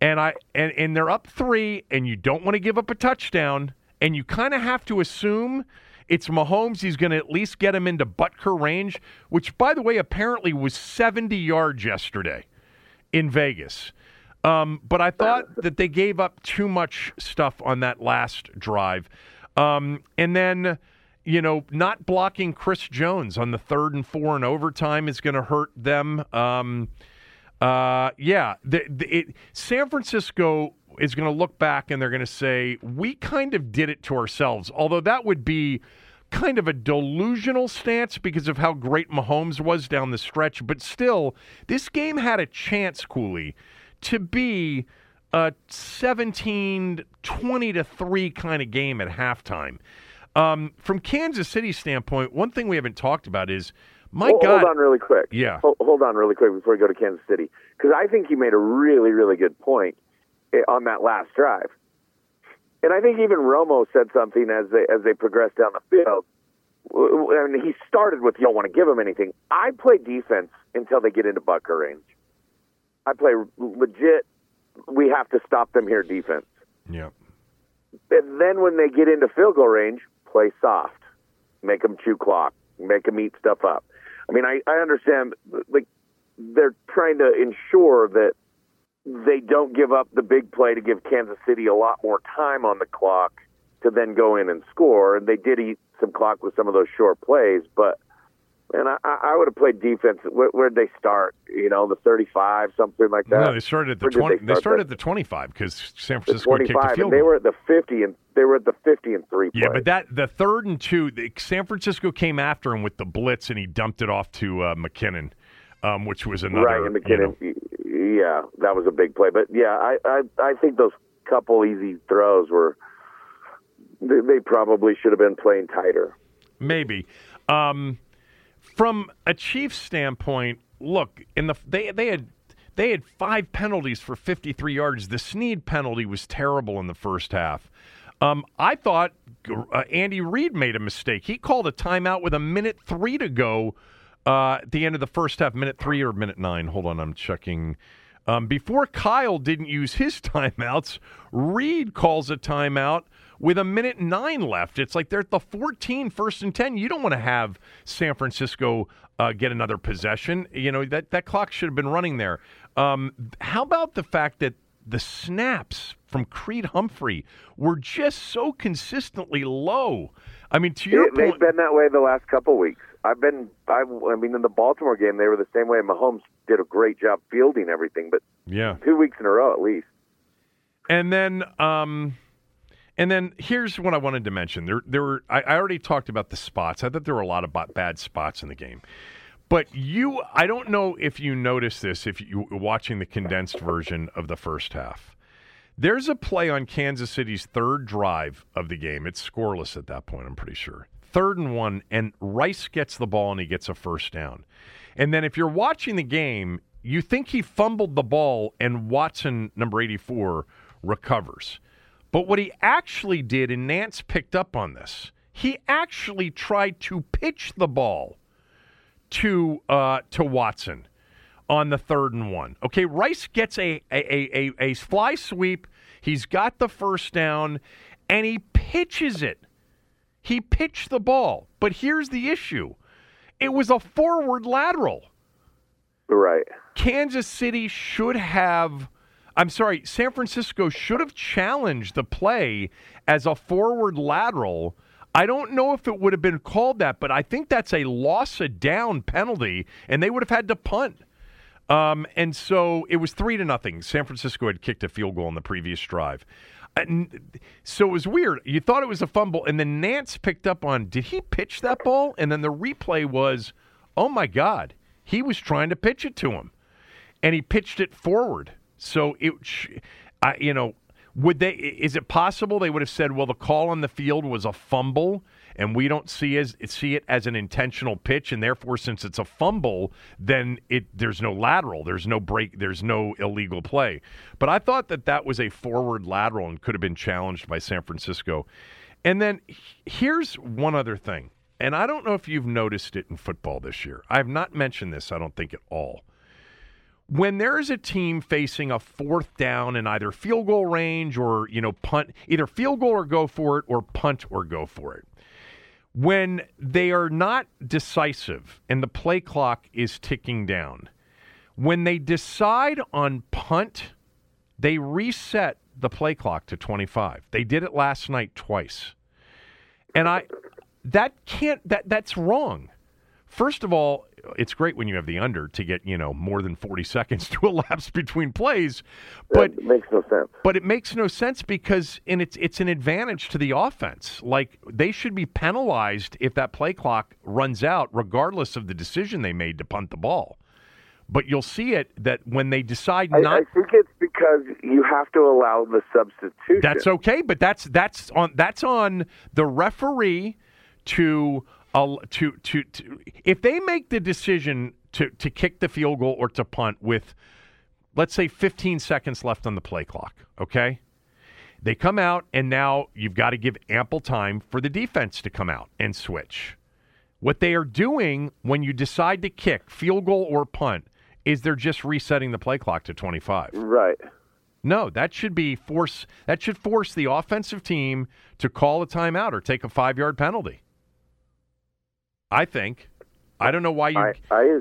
S2: And I and, and they're up three, and you don't want to give up a touchdown, and you kind of have to assume it's Mahomes. He's going to at least get him into Butker range, which, by the way, apparently was 70 yards yesterday in Vegas. Um, but I thought that they gave up too much stuff on that last drive. Um, and then, you know, not blocking Chris Jones on the third and four in overtime is going to hurt them. Um, uh, yeah, the, the, it, San Francisco is going to look back and they're going to say, we kind of did it to ourselves. Although that would be kind of a delusional stance because of how great Mahomes was down the stretch, but still, this game had a chance, Cooley, to be a 17, 20 to 3 kind of game at halftime. Um, from Kansas City standpoint, one thing we haven't talked about is my
S3: hold,
S2: God.
S3: hold on really quick.
S2: Yeah.
S3: Hold, hold on really quick before we go to Kansas City, because I think you made a really, really good point eh, on that last drive. And I think even Romo said something as they as they progressed down the field. I mean, he started with you don't want to give them anything. I play defense until they get into Butker range. I play legit. We have to stop them here defense.
S2: Yeah.
S3: And then when they get into field goal range, play soft, make them chew clock, make them eat stuff up. I mean, I, I understand like they're trying to ensure that they don't give up the big play to give Kansas City a lot more time on the clock to then go in and score. And they did eat some clock with some of those short plays, but and I, I would have played defense. Where, where'd they start? You know, the 35, something like that.
S2: No, they started at the
S3: Where
S2: 20.
S3: they
S2: They, started at the 25 because San
S3: The
S2: Francisco had kicked a
S3: 25,
S2: field
S3: they
S2: goal.
S3: were at the 50, and they were at the 50 and three.
S2: Yeah,
S3: play.
S2: but that the third and two, the, San Francisco came after him with the blitz, and he dumped it off to uh, McKinnon, um, which was another.
S3: right, and
S2: you know-
S3: McKinnon. Yeah, that was a big play. But yeah, I, I I think those couple easy throws were they, they probably should have been playing tighter.
S2: Maybe. Um, from a Chiefs standpoint, look, in the they they had they had five penalties for 53 yards. The Sneed penalty was terrible in the first half. Um, I thought uh, Andy Reid made a mistake. He called a timeout with a minute three to go uh, at the end of the first half, minute three or minute nine. Hold on, I'm checking. Um, before Kyle didn't use his [LAUGHS] timeouts, Reid calls a timeout with a minute nine left. It's like they're at the 14, first and 10. You don't want to have San Francisco uh, get another possession. You know, that, that clock should have been running there. Um, how about the fact that the snaps from Creed Humphrey were just so consistently low? I mean, to your
S3: they've
S2: point.
S3: been that way the last couple weeks. I've been, I, I mean, in the Baltimore game, they were the same way. Mahomes did a great job fielding everything, but
S2: yeah.
S3: two weeks in a row at least.
S2: And then, um, and then here's what I wanted to mention. There, there were. I, I already talked about the spots. I thought there were a lot of bad spots in the game. But you, I don't know if you noticed this if you were watching the condensed version of the first half. There's a play on Kansas City's third drive of the game. It's scoreless at that point, I'm pretty sure. Third and one, and Rice gets the ball and he gets a first down. And then if you're watching the game, you think he fumbled the ball and Watson, number 84, recovers. But what he actually did, and Nantz picked up on this, he actually tried to pitch the ball to uh, to Watson on the third and one. Okay, Rice gets a a, a, a a fly sweep. He's got the first down, and he pitches it. He pitched the ball, but here's the issue: it was a forward lateral.
S3: Right.
S2: Kansas City should have. I'm sorry, San Francisco should have challenged the play as a forward lateral. I don't know if it would have been called that, but I think that's a loss of down penalty, and they would have had to punt. Um, and so it was three to nothing. San Francisco had kicked a field goal in the previous drive. And so it was weird. You thought it was a fumble, and then Nantz picked up on did he pitch that ball? And then the replay was, oh my God, he was trying to pitch it to him, and he pitched it forward. So it, I, you know, would they? Is it possible they would have said, well, the call on the field was a fumble, and we don't see as see it as an intentional pitch, and therefore, since it's a fumble, then it there's no lateral, there's no break, there's no illegal play. But I thought that that was a forward lateral and could have been challenged by San Francisco. And then here's one other thing, and I don't know if you've noticed it in football this year. I have not mentioned this, I don't think at all when there is a team facing a fourth down in either field goal range or you know punt either field goal or go for it or punt or go for it when they are not decisive and the play clock is ticking down when they decide on punt they reset the play clock to 25 they did it last night twice. And i that can't that that's wrong. First of all, it's great when you have the under to get you know more than 40 [LAUGHS] seconds to elapse between plays, but
S3: it makes no sense.
S2: but it makes no sense because and it's it's an advantage to the offense. Like they should be penalized if that play clock runs out, regardless of the decision they made to punt the ball. But you'll see it that when they decide
S3: I,
S2: not
S3: I think it's because you have to allow the substitution.
S2: That's okay, but that's that's on that's on the referee to to, to to if they make the decision to to kick the field goal or to punt with let's say 15 seconds left on the play clock, okay? They come out and now you've got to give ample time for the defense to come out and switch. What they are doing when you decide to kick field goal or punt is they're just resetting the play clock to 25.
S3: right.
S2: No, that should be force. That should force the offensive team to call a timeout or take a five yard penalty. I think. I don't know why you
S3: I, I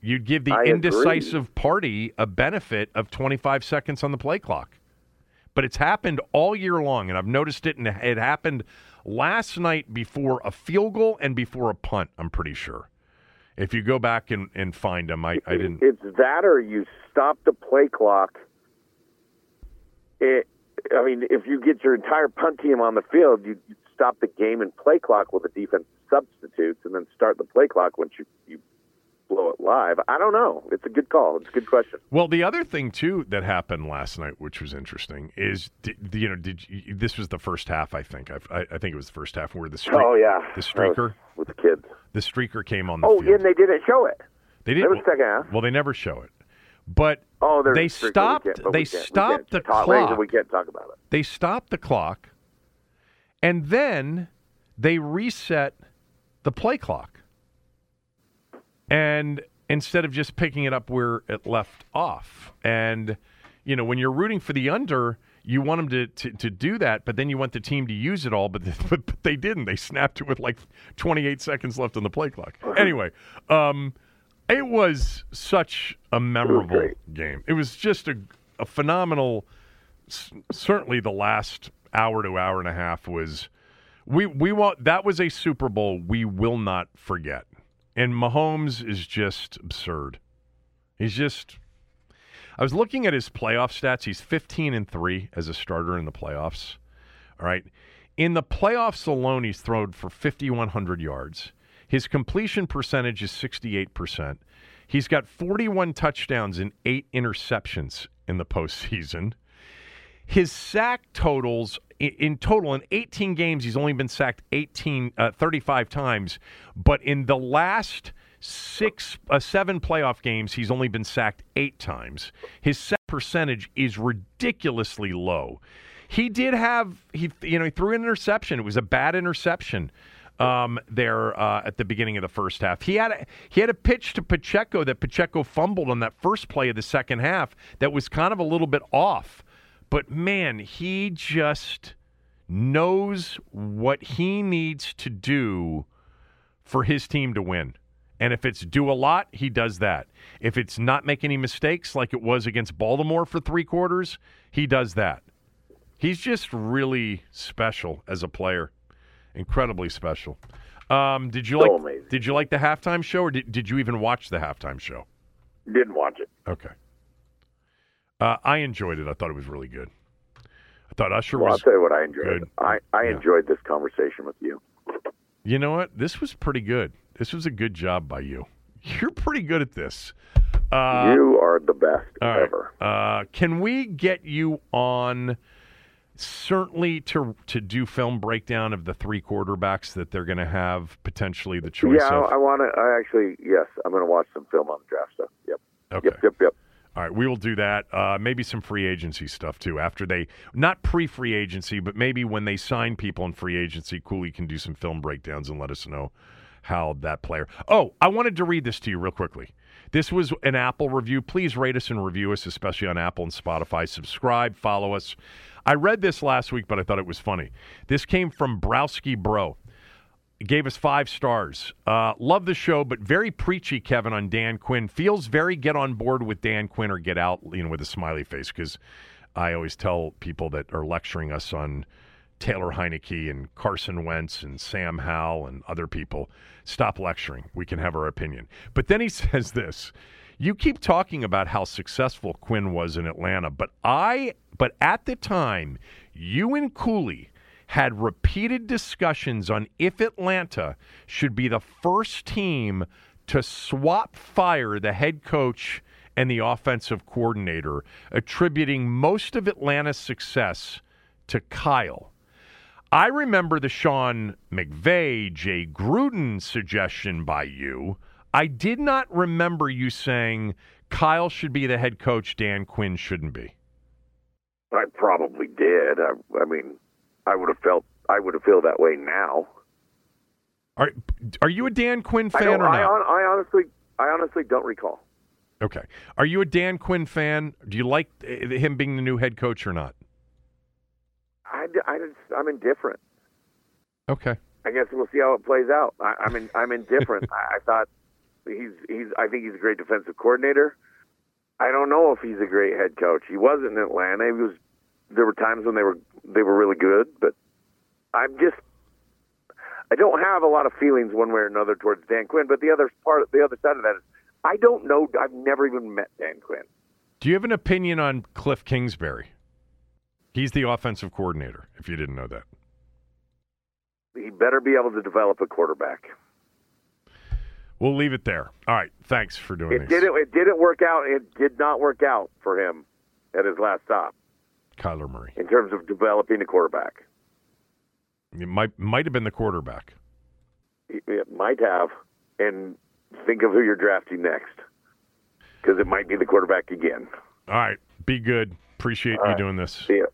S2: you'd give the
S3: I agree.
S2: indecisive party a benefit of 25 seconds on the play clock. But it's happened all year long, and I've noticed it, and it happened last night before a field goal and before a punt. I'm pretty sure. If you go back and, and find them, I, I didn't.
S3: It's that or you stop the play clock. It, I mean, if you get your entire punt team on the field, you stop the game and play clock while the defense substitutes, and then start the play clock once you you blow it live. I don't know. It's a good call. It's a good question.
S2: Well, the other thing too that happened last night, which was interesting, is did, you know did you, this was the first half? I think I, I, I think it was the first half where the streak,
S3: Oh yeah,
S2: the streaker
S3: with the kids.
S2: the streaker came on the
S3: Oh,
S2: field.
S3: and they didn't show it.
S2: they didn't.
S3: It was second half.
S2: Well, they never show it, but
S3: Oh,
S2: they stopped. They stopped the clock.
S3: We can't talk about it.
S2: They stopped the clock, and then they reset the play clock. And instead of just picking it up where it left off, and you know when you're rooting for the under, you want them to, to, to do that, but then you want the team to use it all, but, [LAUGHS] but, but they didn't. They snapped it with like 28 seconds left on the play clock. Anyway, um, it was such a memorable
S3: great.
S2: game. It was just a, a phenomenal. Certainly, the last hour to hour and a half was. We we want that was a Super Bowl we will not forget. And Mahomes is just absurd. He's just. I was looking at his playoff stats. He's 15 and three as a starter in the playoffs. All right, in the playoffs alone, he's thrown for 5,100 yards. His completion percentage is 68%. He's got 41 touchdowns and eight interceptions in the postseason. His sack totals in total in 18 games, he's only been sacked 18, uh, 35 times. But in the last six, uh, seven playoff games, he's only been sacked eight times. His sack percentage is ridiculously low. He did have he, you know, he threw an interception. It was a bad interception um, there uh, at the beginning of the first half. He had a, he had a pitch to Pacheco that Pacheco fumbled on that first play of the second half that was kind of a little bit off. But man, he just knows what he needs to do for his team to win. And if it's do a lot, he does that. If it's not make any mistakes like it was against Baltimore for three quarters, he does that. He's just really special as a player. Incredibly special. Um, did you
S3: So
S2: like
S3: amazing.
S2: did you like the halftime show or did, did you even watch the halftime show?
S3: Didn't watch it.
S2: Okay. Uh, I enjoyed it. I thought it was really good. I thought Usher
S3: Well, I'll
S2: was.
S3: tell you what I enjoyed.
S2: good.
S3: I, I
S2: Yeah.
S3: enjoyed this conversation with you.
S2: You know what? This was pretty good. This was a good job by you. You're pretty good at this. Uh,
S3: you are the best
S2: right.
S3: ever.
S2: Uh, can we get you on? Certainly to to do film breakdown of the three quarterbacks that they're going to have potentially the choice
S3: Yeah,
S2: of.
S3: I, I want to. I actually, yes, I'm going to watch some film on the draft stuff. Yep.
S2: okay.
S3: Yep. Yep. Yep.
S2: All right, we will do that. Uh, maybe some free agency stuff too. After they, not pre-free agency, but maybe when they sign people in free agency, Cooley can do some film breakdowns and let us know how that player. Oh, I wanted to read this to you real quickly. This was an Apple review. Please rate us and review us, especially on Apple and Spotify. Subscribe, follow us. I read this last week, but I thought it was funny. This came from Browski Bro gave us five stars. Uh, love the show, but very preachy, Kevin, on Dan Quinn. Feels very get on board with Dan Quinn or get out, you know, with a smiley face, because I always tell people that are lecturing us on Taylor Heinicke and Carson Wentz and Sam Howell and other people. Stop lecturing. We can have our opinion. But then he [LAUGHS] says this. You keep talking about how successful Quinn was in Atlanta, but I but at the time, you and Cooley had repeated discussions on if Atlanta should be the first team to swap fire the head coach and the offensive coordinator, attributing most of Atlanta's success to Kyle. I remember the Sean McVay, Jay Gruden suggestion by you. I did not remember you saying Kyle should be the head coach, Dan Quinn shouldn't be.
S3: I probably did. I, I mean, I would have felt I would have felt that way now.
S2: Are are you a Dan Quinn fan or not?
S3: I, I honestly, I honestly don't recall.
S2: Okay. Are you a Dan Quinn fan? Do you like him being the new head coach or not?
S3: I, I I'm indifferent.
S2: Okay.
S3: I guess we'll see how it plays out. I, I'm in, I'm indifferent. [LAUGHS] I, I thought he's he's I think he's a great defensive coordinator. I don't know if he's a great head coach. He wasn't in Atlanta. He was. There were times when they were they were really good, but I'm just I don't have a lot of feelings one way or another towards Dan Quinn. But the other part, the other side of that is I don't know. I've never even met Dan Quinn.
S2: Do you have an opinion on Cliff Kingsbury? He's the offensive coordinator. If you didn't know that,
S3: He better be able to develop a quarterback.
S2: we'll leave it there. All right. Thanks for doing
S3: It
S2: this,
S3: didn't. It didn't work out. It did not work out for him at his last stop
S2: Kyler Murray.
S3: in terms of developing a quarterback.
S2: It might might have been the quarterback.
S3: It might have, and think of who you're drafting next, because it might be the quarterback again.
S2: All right. Be good. Appreciate
S3: All
S2: you
S3: right.
S2: doing this.
S3: See ya.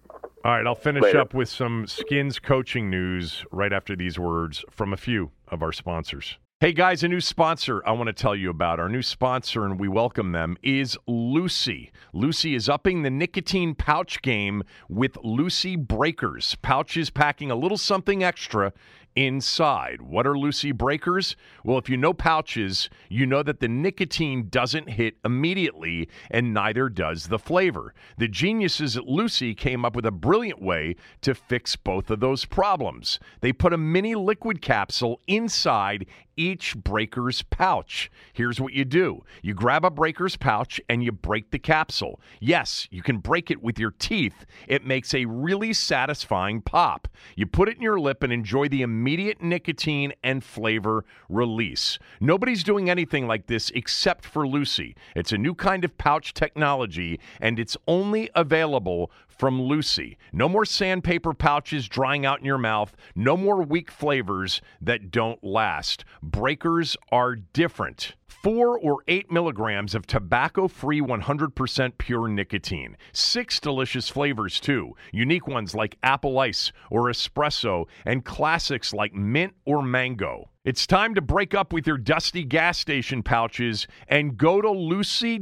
S2: All right, I'll finish
S3: Later.
S2: up with some skins coaching news right after these words from a few of our sponsors. Hey guys, a new sponsor I want to tell you about. Our new sponsor, and we welcome them, is Lucy. Lucy is upping the nicotine pouch game with Lucy Breakers. Pouches packing a little something extra inside. What are Lucy Breakers? Well, if you know pouches, you know that the nicotine doesn't hit immediately, and neither does the flavor. The geniuses at Lucy came up with a brilliant way to fix both of those problems. They put a mini liquid capsule inside each breaker's pouch. Here's what you do you grab a breaker's pouch and you break the capsule. Yes, you can break it with your teeth. It makes a really satisfying pop. You put it in your lip and enjoy the immediate nicotine and flavor release. Nobody's doing anything like this except for Lucy. It's a new kind of pouch technology and it's only available from Lucy. No more sandpaper pouches drying out in your mouth. No more weak flavors that don't last. Breakers are different. Four or eight milligrams of tobacco free 100% pure nicotine. Six delicious flavors, too. Unique ones like apple ice or espresso, and classics like mint or mango. It's time to break up with your dusty gas station pouches and go to lucy.co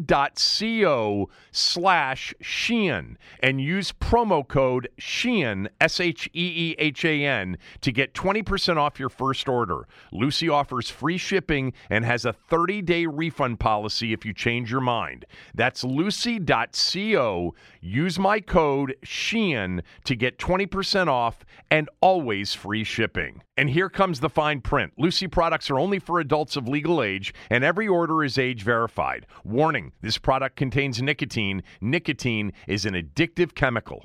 S2: slash Sheehan and use promo code Sheehan, S H E E H A N, to get 20% off your first order. Lucy offers free shipping and has a 30 day refund policy if you change your mind. That's lucy.co. Use my code Sheehan to get 20% off and always free shipping. And here comes the fine print. Lucy products are only for adults of legal age, and every order is age verified. Warning this product contains nicotine. Nicotine is an addictive chemical.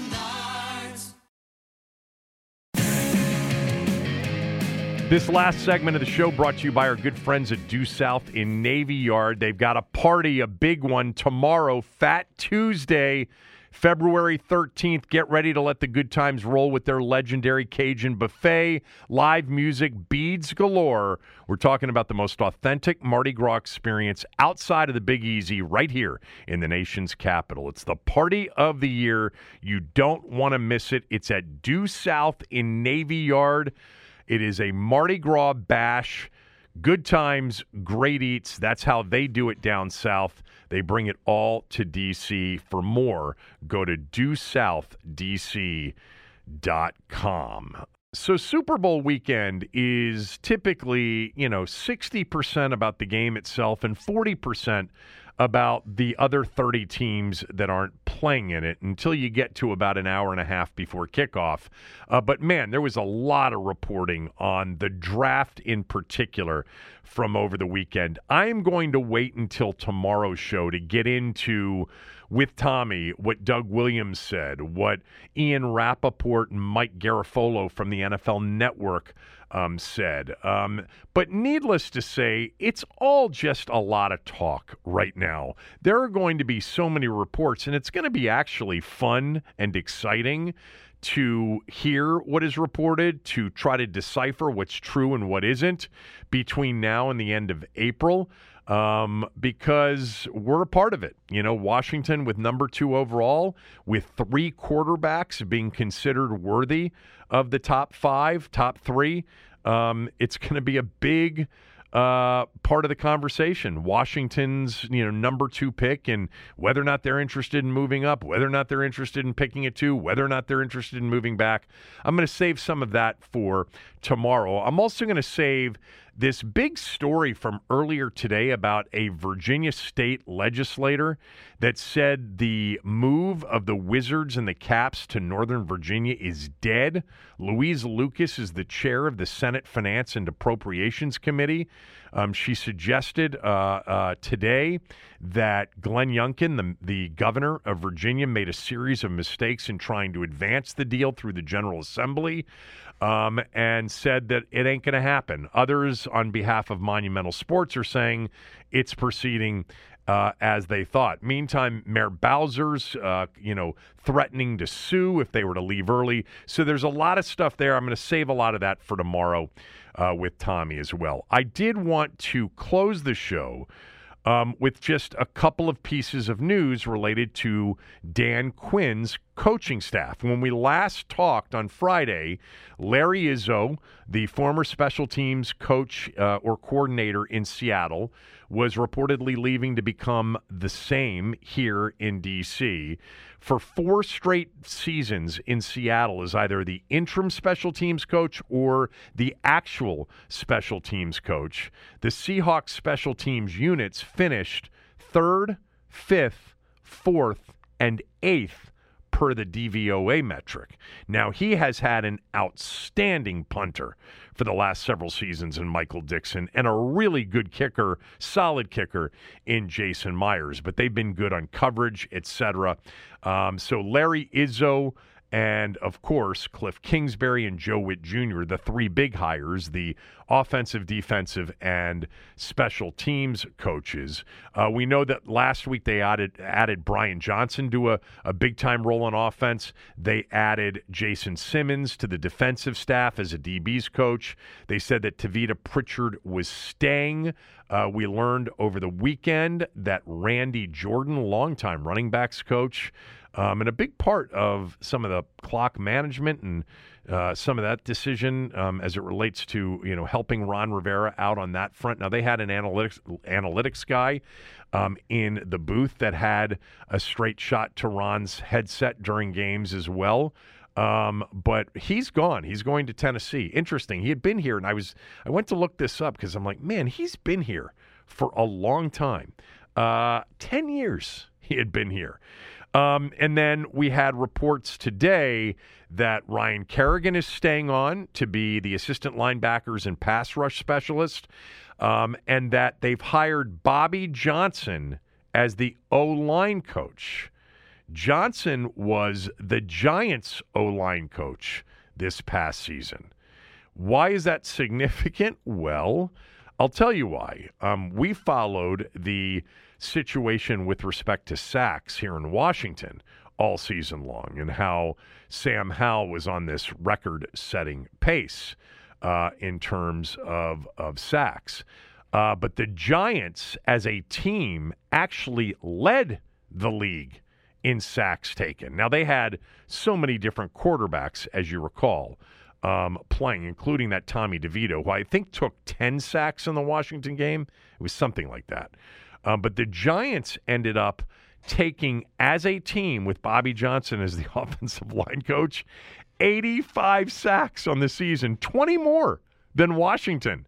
S2: This last segment of the show brought to you by our good friends at Due South in Navy Yard. They've got a party, a big one tomorrow, Fat Tuesday. February 13th, get ready to let the good times roll with their legendary Cajun buffet, live music, beads galore. We're talking about the most authentic Mardi Gras experience outside of the Big Easy right here in the nation's capital. It's the party of the year. You don't want to miss it. It's at Due South in Navy Yard. It is a Mardi Gras bash. Good times, great eats. That's how they do it down south. They bring it all to DC. For more, go to DueSouthDC.com. So Super Bowl weekend is typically, you know, 60% about the game itself and 40% about the other 30 teams that aren't playing in it until you get to about an hour and a half before kickoff. Uh, but man, there was a lot of reporting on the draft in particular from over the weekend. I'm going to wait until tomorrow's show to get into with Tommy what Doug Williams said, what Ian Rapoport and Mike Garafolo from the NFL Network um, said. Um, but needless to say, it's all just a lot of talk right now. There are going to be so many reports, and it's going to be actually fun and exciting to hear what is reported, to try to decipher what's true and what isn't between now and the end of April. Um, because we're a part of it. You know, Washington with number two overall, with three quarterbacks being considered worthy of the top five, top three. Um, it's going to be a big uh, part of the conversation. Washington's you know number two pick and whether or not they're interested in moving up, whether or not they're interested in picking it two, whether or not they're interested in moving back. I'm going to save some of that for tomorrow. I'm also going to save this big story from earlier today about a Virginia state legislator that said the move of the Wizards and the Caps to Northern Virginia is dead. Louise Lucas is the chair of the Senate Finance and Appropriations Committee. Um, she suggested uh, uh, today that Glenn Youngkin, the, the governor of Virginia, made a series of mistakes in trying to advance the deal through the General Assembly um, and said that it ain't going to happen. Others, on behalf of Monumental Sports, are saying it's proceeding uh, as they thought. Meantime, Mayor Bowser's, uh, you know, threatening to sue if they were to leave early. So there's a lot of stuff there. I'm going to save a lot of that for tomorrow uh, with Tommy as well. I did want to close the show. Um, with just a couple of pieces of news related to Dan Quinn's coaching staff. When we last talked on Friday, Larry Izzo, the former special teams coach uh, or coordinator in Seattle, was reportedly leaving to become the same here in D.C. For four straight seasons in Seattle as either the interim special teams coach or the actual special teams coach, the Seahawks special teams units finished third, fifth, fourth, and eighth per the DVOA metric. Now, he has had an outstanding punter for the last several seasons in Michael Dickson and a really good kicker, solid kicker in Jason Myers, but they've been good on coverage, etc. Um, so Larry Izzo and of course Cliff Kingsbury and Joe Whitt Jr., the three big hires, the offensive, defensive, and special teams coaches. Uh, we know that last week they added added Brian Johnson to a, a big time role on offense. They added Jason Simmons to the defensive staff as a DB's coach. They said that Tavita Pritchard was staying. Uh, we learned over the weekend that Randy Jordan, longtime running backs coach, um, and a big part of some of the clock management and uh, some of that decision um, as it relates to you know helping Ron Rivera out on that front. Now they had an analytics analytics guy um, in the booth that had a straight shot to Ron's headset during games as well. Um, but he's gone. He's going to Tennessee. Interesting. He had been here, and I was I went to look this up because I'm like, man, he's been here for a long time. Uh, Ten years he had been here. Um, and then we had reports today that Ryan Kerrigan is staying on to be the assistant linebackers and pass rush specialist, um, and that they've hired Bobby Johnson as the O line coach. Johnson was the Giants O line coach this past season. Why is that significant? Well, I'll tell you why. Um, we followed the situation with respect to sacks here in Washington all season long and how Sam Howell was on this record setting pace uh, in terms of, of sacks. Uh, but the Giants, as a team, actually led the league in sacks taken. Now, they had so many different quarterbacks, as you recall, um, playing, including that Tommy DeVito, who I think took 10 sacks in the Washington game. It was something like that. Um, but the Giants ended up taking, as a team, with Bobby Johnson as the [LAUGHS] offensive line coach, 85 sacks on the season, 20 more than Washington.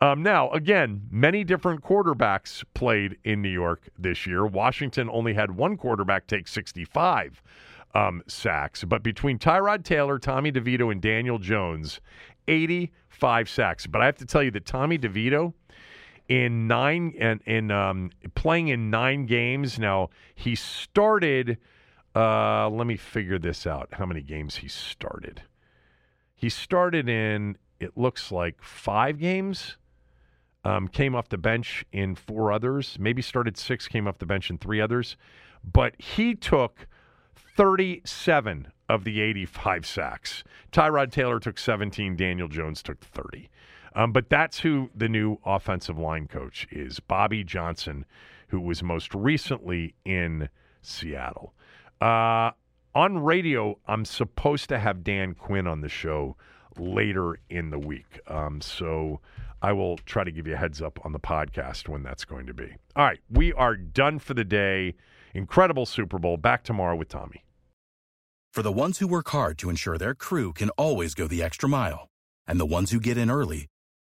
S2: Um, now, again, many different quarterbacks played in New York this year. Washington only had one quarterback take 65 um, sacks, but between Tyrod Taylor, Tommy DeVito, and Daniel Jones, 85 sacks. But I have to tell you that Tommy DeVito, in nine and in um, playing in nine games now, he started. Uh, let me figure this out. How many games he started? He started in. It looks like five games. Um, came off the bench in four others. Maybe started six. Came off the bench in three others. But he took 37 of the 85 sacks. Tyrod Taylor took 17. Daniel Jones took 30. Um, but that's who the new offensive line coach is Bobby Johnson, who was most recently in Seattle. Uh, on radio, I'm supposed to have Dan Quinn on the show later in the week. Um, so I will try to give you a heads up on the podcast when that's going to be. All right, we are done for the day. Incredible Super Bowl. Back tomorrow with Tommy.
S5: For the ones who work hard to ensure their crew can always go the extra mile, and the ones who get in early